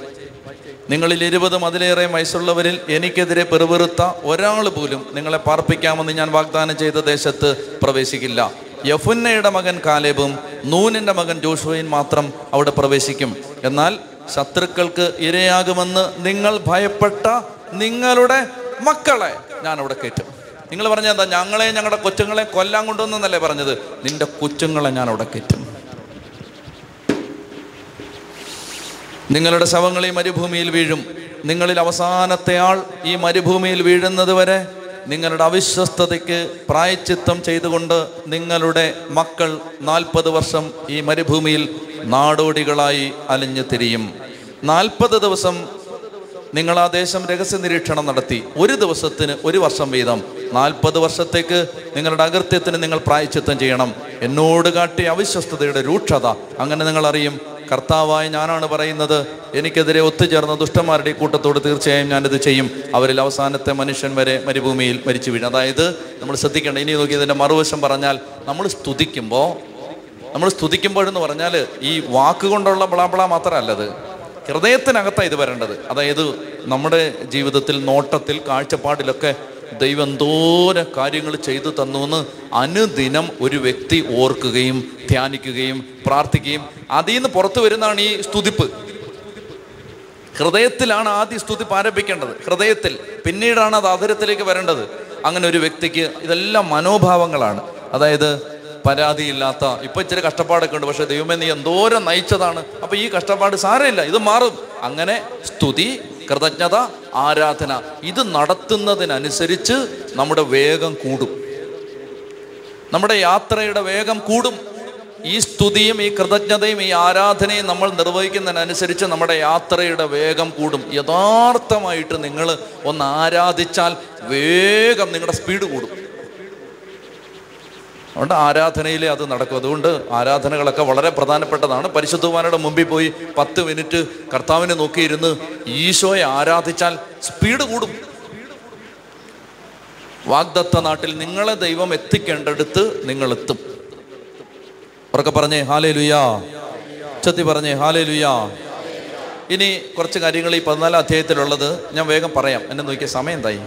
നിങ്ങളിൽ ഇരുപതും അതിലേറെ വയസ്സുള്ളവരിൽ എനിക്കെതിരെ പെറുപെറുത്ത ഒരാൾ പോലും നിങ്ങളെ പാർപ്പിക്കാമെന്ന് ഞാൻ വാഗ്ദാനം ചെയ്ത ദേശത്ത് പ്രവേശിക്കില്ല. യഫുന്നയുടെ മകൻ കാലേബും നൂനിന്റെ മകൻ ജോഷുവയും മാത്രം അവിടെ പ്രവേശിക്കും. എന്നാൽ ശത്രുക്കൾക്ക് ഇരയാകുമെന്ന് നിങ്ങൾ ഭയപ്പെട്ട നിങ്ങളുടെ മക്കളെ ഞാൻ അവിടെ കയറ്റും നിങ്ങൾ പറഞ്ഞ എന്താ? ഞങ്ങളെ ഞങ്ങളുടെ കൊച്ചുങ്ങളെ കൊല്ലാൻ കൊണ്ടുവന്നല്ലേ പറഞ്ഞത്? നിന്റെ കൊച്ചുങ്ങളെ ഞാൻ അവിടെ കയറ്റും. നിങ്ങളുടെ ശവങ്ങൾ ഈ മരുഭൂമിയിൽ വീഴും. നിങ്ങളിൽ അവസാനത്തെ ആൾ ഈ മരുഭൂമിയിൽ വീഴുന്നത് വരെ നിങ്ങളുടെ അവിശ്വസ്തതയ്ക്ക് പ്രായച്ചിത്തം ചെയ്തുകൊണ്ട് നിങ്ങളുടെ മക്കൾ നാൽപ്പത് വർഷം ഈ മരുഭൂമിയിൽ നാടോടികളായി അലിഞ്ഞു തിരിയും. നാൽപ്പത് ദിവസം നിങ്ങൾ ആ ദേശം രഹസ്യ നിരീക്ഷണം നടത്തി. ഒരു ദിവസത്തിന് ഒരു വർഷം വീതം. നാൽപ്പത് വർഷത്തേക്ക് നിങ്ങളുടെ അകൃത്യത്തിന് നിങ്ങൾ പ്രായച്ചിത്തം ചെയ്യണം. എന്നോട് കാട്ടിയ അവിശ്വസ്തതയുടെ രൂക്ഷത അങ്ങനെ നിങ്ങൾ അറിയും. കർത്താവായ ഞാനാണ് പറയുന്നത്. എനിക്കെതിരെ ഒത്തുചേർന്ന ദുഷ്ടന്മാരുടെ കൂട്ടത്തോട് തീർച്ചയായും ഞാനിത് ചെയ്യും. അവരിൽ അവസാനത്തെ മനുഷ്യൻ വരെ മരുഭൂമിയിൽ മരിച്ചു വീഴും. അതായത് നമ്മൾ ശ്രദ്ധിക്കേണ്ട ഇനി നോക്കി ഇതിന്റെ മറുവശം പറഞ്ഞാൽ നമ്മൾ സ്തുതിക്കുമ്പോൾ നമ്മൾ സ്തുതിക്കുമ്പോഴെന്ന് പറഞ്ഞാൽ ഈ വാക്കുകൊണ്ടുള്ള ബ്ലാബ്ല മാത്രമല്ലത് ഹൃദയത്തിനകത്താണ് ഇത് വരേണ്ടത്. അതായത് നമ്മുടെ ജീവിതത്തിൽ നോട്ടത്തിൽ കാഴ്ചപ്പാടിലൊക്കെ ദൈവം എന്തോരം കാര്യങ്ങൾ ചെയ്തു തന്നു എന്ന് അനുദിനം ഒരു വ്യക്തി ഓർക്കുകയും ധ്യാനിക്കുകയും പ്രാർത്ഥിക്കുകയും അതിൽ നിന്ന് പുറത്തു വരുന്നതാണ് ഈ സ്തുതിപ്പ്. ഹൃദയത്തിലാണ് ആദ്യം സ്തുതിപ്പ് ആരംഭിക്കേണ്ടത്. ഹൃദയത്തിൽ. പിന്നീടാണ് അത് ആദരത്തിലേക്ക് വരേണ്ടത്. അങ്ങനെ ഒരു വ്യക്തിക്ക് ഇതെല്ലാം മനോഭാവങ്ങളാണ്. അതായത് പരാതിയില്ലാത്ത ഇപ്പൊ ഇച്ചിരി കഷ്ടപ്പാടൊക്കെ ഉണ്ട് പക്ഷെ ദൈവമേ നീ എന്തോരം നയിച്ചതാണ്. അപ്പൊ ഈ കഷ്ടപ്പാട് സാരമില്ല ഇത് മാറും. അങ്ങനെ സ്തുതി കൃതജ്ഞത ആരാധന ഇത് നടത്തുന്നതിനനുസരിച്ച് നമ്മുടെ വേഗം കൂടും. നമ്മുടെ യാത്രയുടെ വേഗം കൂടും. ഈ സ്തുതിയും ഈ കൃതജ്ഞതയും ഈ ആരാധനയും നമ്മൾ നിർവഹിക്കുന്നതിനനുസരിച്ച് നമ്മുടെ യാത്രയുടെ വേഗം കൂടും. യഥാർത്ഥമായിട്ട് നിങ്ങൾ ഒന്ന് ആരാധിച്ചാൽ വേഗം നിങ്ങളുടെ സ്പീഡ് കൂടും. അതുകൊണ്ട് ആരാധനയിലെ അത് നടക്കും. അതുകൊണ്ട് ആരാധനകളൊക്കെ വളരെ പ്രധാനപ്പെട്ടതാണ്. പരിശുദ്ധവാനയുടെ മുമ്പിൽ പോയി പത്ത് മിനിറ്റ് കർത്താവിനെ നോക്കിയിരുന്ന് ഈശോയെ ആരാധിച്ചാൽ സ്പീഡ് കൂടും. വാഗ്ദത്ത നാട്ടിൽ നിങ്ങളെ ദൈവം എത്തിക്കേണ്ടടുത്ത് നിങ്ങൾ എത്തും ഉറക്കെ പറഞ്ഞേ ഹാലേ ലുയാ ഉച്ചത്തി പറഞ്ഞേ ഹാലേ ലുയാ ഇനി കുറച്ച് കാര്യങ്ങൾ ഈ പതിനാലാം അധ്യായത്തിലുള്ളത് ഞാൻ വേഗം പറയാം. എന്നെ നോക്കിയ സമയം എന്തായി?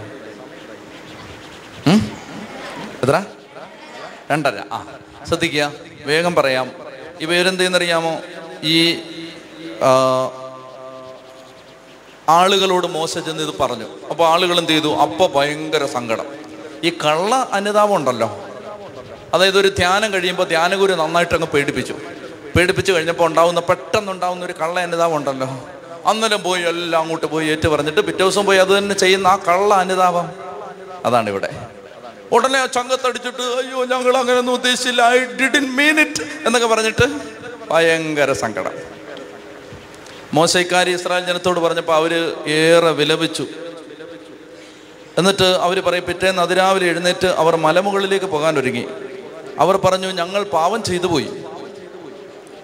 എത്ര രണ്ടര. ആ ശ്രദ്ധിക്കുക. വേഗം പറയാം. ഈ പേരെന്തെന്നറിയാമോ ഈ ആളുകളോട് മോശ ചെന്ന് ഇത് പറഞ്ഞു. അപ്പോൾ ആളുകൾ എന്ത് ചെയ്തു അപ്പോൾ ഭയങ്കര സങ്കടം. ഈ കള്ള അനുതാപം ഉണ്ടല്ലോ അതായത് ഒരു ധ്യാനം കഴിയുമ്പോൾ ധ്യാനഗുരു നന്നായിട്ട് അങ്ങ് പേടിപ്പിച്ചു. പേടിപ്പിച്ചു കഴിഞ്ഞപ്പോൾ ഉണ്ടാവുന്ന പെട്ടെന്നുണ്ടാവുന്ന ഒരു കള്ള അനുതാപം ഉണ്ടല്ലോ അന്നേരം പോയി എല്ലാം അങ്ങോട്ട് പോയി ഏറ്റു പറഞ്ഞിട്ട് പിറ്റേ ദിവസം പോയി അത് തന്നെ ചെയ്യുന്ന ആ കള്ള അനുതാപം. അതാണ് ഇവിടെ ഉടനെ ആ ചങ്കത്തടിച്ചിട്ട് അയ്യോ ഞങ്ങൾ അങ്ങനെയൊന്നും ഉദ്ദേശിച്ചില്ല. ഐ ഡിഡിൻ മീൻ ഇറ്റ് എന്നൊക്കെ പറഞ്ഞിട്ട് ഭയങ്കര സങ്കടം. മോശക്കാരി ഇസ്രായേൽ ജനത്തോട് പറഞ്ഞപ്പോൾ അവർ ഏറെ വിലപിച്ചു. എന്നിട്ട് അവർ പറയും പിറ്റേന്ന് അതിരാവിലെ എഴുന്നേറ്റ് അവർ മലമുകളിലേക്ക് പോകാൻ ഒരുങ്ങി അവർ പറഞ്ഞു ഞങ്ങൾ പാവം ചെയ്തു പോയി.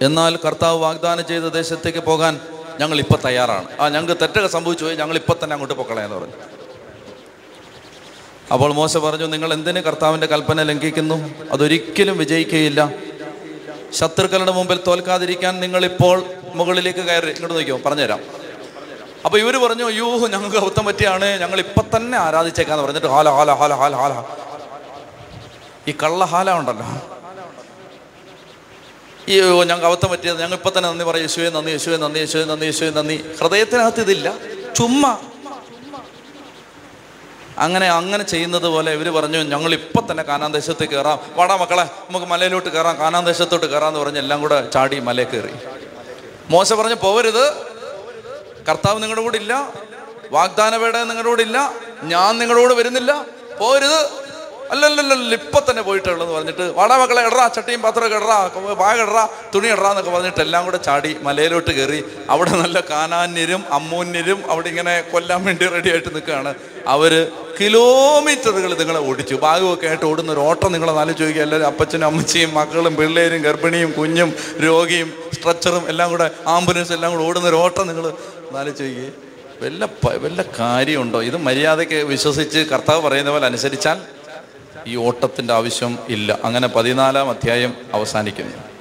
എന്നാൽ കർത്താവ് വാഗ്ദാനം ചെയ്ത ദേശത്തേക്ക് പോകാൻ ഞങ്ങൾ ഇപ്പം തയ്യാറാണ്. ആ ഞങ്ങൾക്ക് തെറ്റൊക്കെ സംഭവിച്ചു പോയി ഞങ്ങൾ ഇപ്പം തന്നെ അങ്ങോട്ട് പൊക്കളയെന്ന് പറഞ്ഞു. അപ്പോൾ മോശ പറഞ്ഞു നിങ്ങൾ എന്തിന് കർത്താവിന്റെ കൽപ്പന ലംഘിക്കുന്നു? അതൊരിക്കലും വിജയിക്കുകയില്ല. ശത്രുക്കളുടെ മുമ്പിൽ തോൽക്കാതിരിക്കാൻ നിങ്ങളിപ്പോൾ മുകളിലേക്ക് കയറി. ഇങ്ങോട്ട് നോക്കിയോ? പറഞ്ഞുതരാം. അപ്പൊ ഇവർ പറഞ്ഞു അയ്യോ ഞങ്ങൾക്ക് അബദ്ധം പറ്റിയാണ്. ഞങ്ങൾ ഇപ്പൊ തന്നെ ആരാധിച്ചേക്കാന്ന് പറഞ്ഞിട്ട് ഹാല ഹാല ഹാല ഹാല ഹാല. ഈ കള്ള ഹാല ഉണ്ടല്ലോ. അയ്യോ ഞങ്ങൾക്ക് അബദ്ധം പറ്റിയത് ഞങ്ങൾ ഇപ്പൊ തന്നെ നന്ദി പറയും. യേശുവേ നന്ദി യേശുവേ നന്ദി യേശുവേ നന്ദി യേശുവേ നന്ദി. ഹൃദയത്തിനകത്ത് ഇതില്ല. ചുമ്മാ അങ്ങനെ അങ്ങനെ ചെയ്യുന്നത് പോലെ ഇവർ പറഞ്ഞു ഞങ്ങൾ ഇപ്പം തന്നെ കാനാൻ ദേശത്ത് കയറാം. വാടാ മക്കളെ നമുക്ക് മലയിലോട്ട് കയറാം. കാനാൻ ദേശത്തോട്ട് കയറാന്ന് പറഞ്ഞ് എല്ലാം കൂടെ ചാടി മലയിൽ കയറി. മോശ പറഞ്ഞു പോവരുത്. കർത്താവ് നിങ്ങളുടെ കൂടെ ഇല്ല. വാഗ്ദാന വേട നിങ്ങളുടെ കൂടെ ഇല്ല. ഞാൻ നിങ്ങളുടെ വരുന്നില്ല. പോരുത് അല്ലല്ലല്ല ഇപ്പൊ തന്നെ പോയിട്ടുള്ളതെന്ന് പറഞ്ഞിട്ട് വാടാ മക്കളെ ഇടറാ ചട്ടിയും പാത്രമൊക്കെ ഇടറാ ബാഗ് ഇടറാ തുണി ഇടറാ എന്നൊക്കെ പറഞ്ഞിട്ട് എല്ലാം കൂടെ ചാടി മലയിലോട്ട് കയറി അവിടെ നല്ല കാനാന്യരും അമ്മൂന്യരും അവിടെ ഇങ്ങനെ കൊല്ലാൻ വേണ്ടി റെഡി ആയിട്ട് നിൽക്കുകയാണ്. അവർ കിലോമീറ്ററുകൾ നിങ്ങളെ ഓടിച്ചു. ഭാഗമൊക്കെ ആയിട്ട് ഓടുന്ന ഒരു ഓട്ടം നിങ്ങളെ നാല് ചോദിക്കുക. എല്ലാവരും അപ്പച്ചനും അമ്മച്ചിയും മക്കളും പിള്ളേരും ഗർഭിണിയും കുഞ്ഞും രോഗിയും സ്ട്രെച്ചറും എല്ലാം കൂടെ ആംബുലൻസ് എല്ലാം കൂടെ ഓടുന്ന ഒരു ഓട്ടം നിങ്ങൾ നാല് ചോദിക്കുക വല്ല വല്ല കാര്യമുണ്ടോ? ഇത് മര്യാദയ്ക്ക് വിശ്വസിച്ച് കർത്താവ് പറയുന്ന പോലെ അനുസരിച്ചാൽ ഈ ഓട്ടത്തിന്റെ ആവശ്യം ഇല്ല. അങ്ങനെ പതിനാലാം അധ്യായം അവസാനിക്കുന്നു.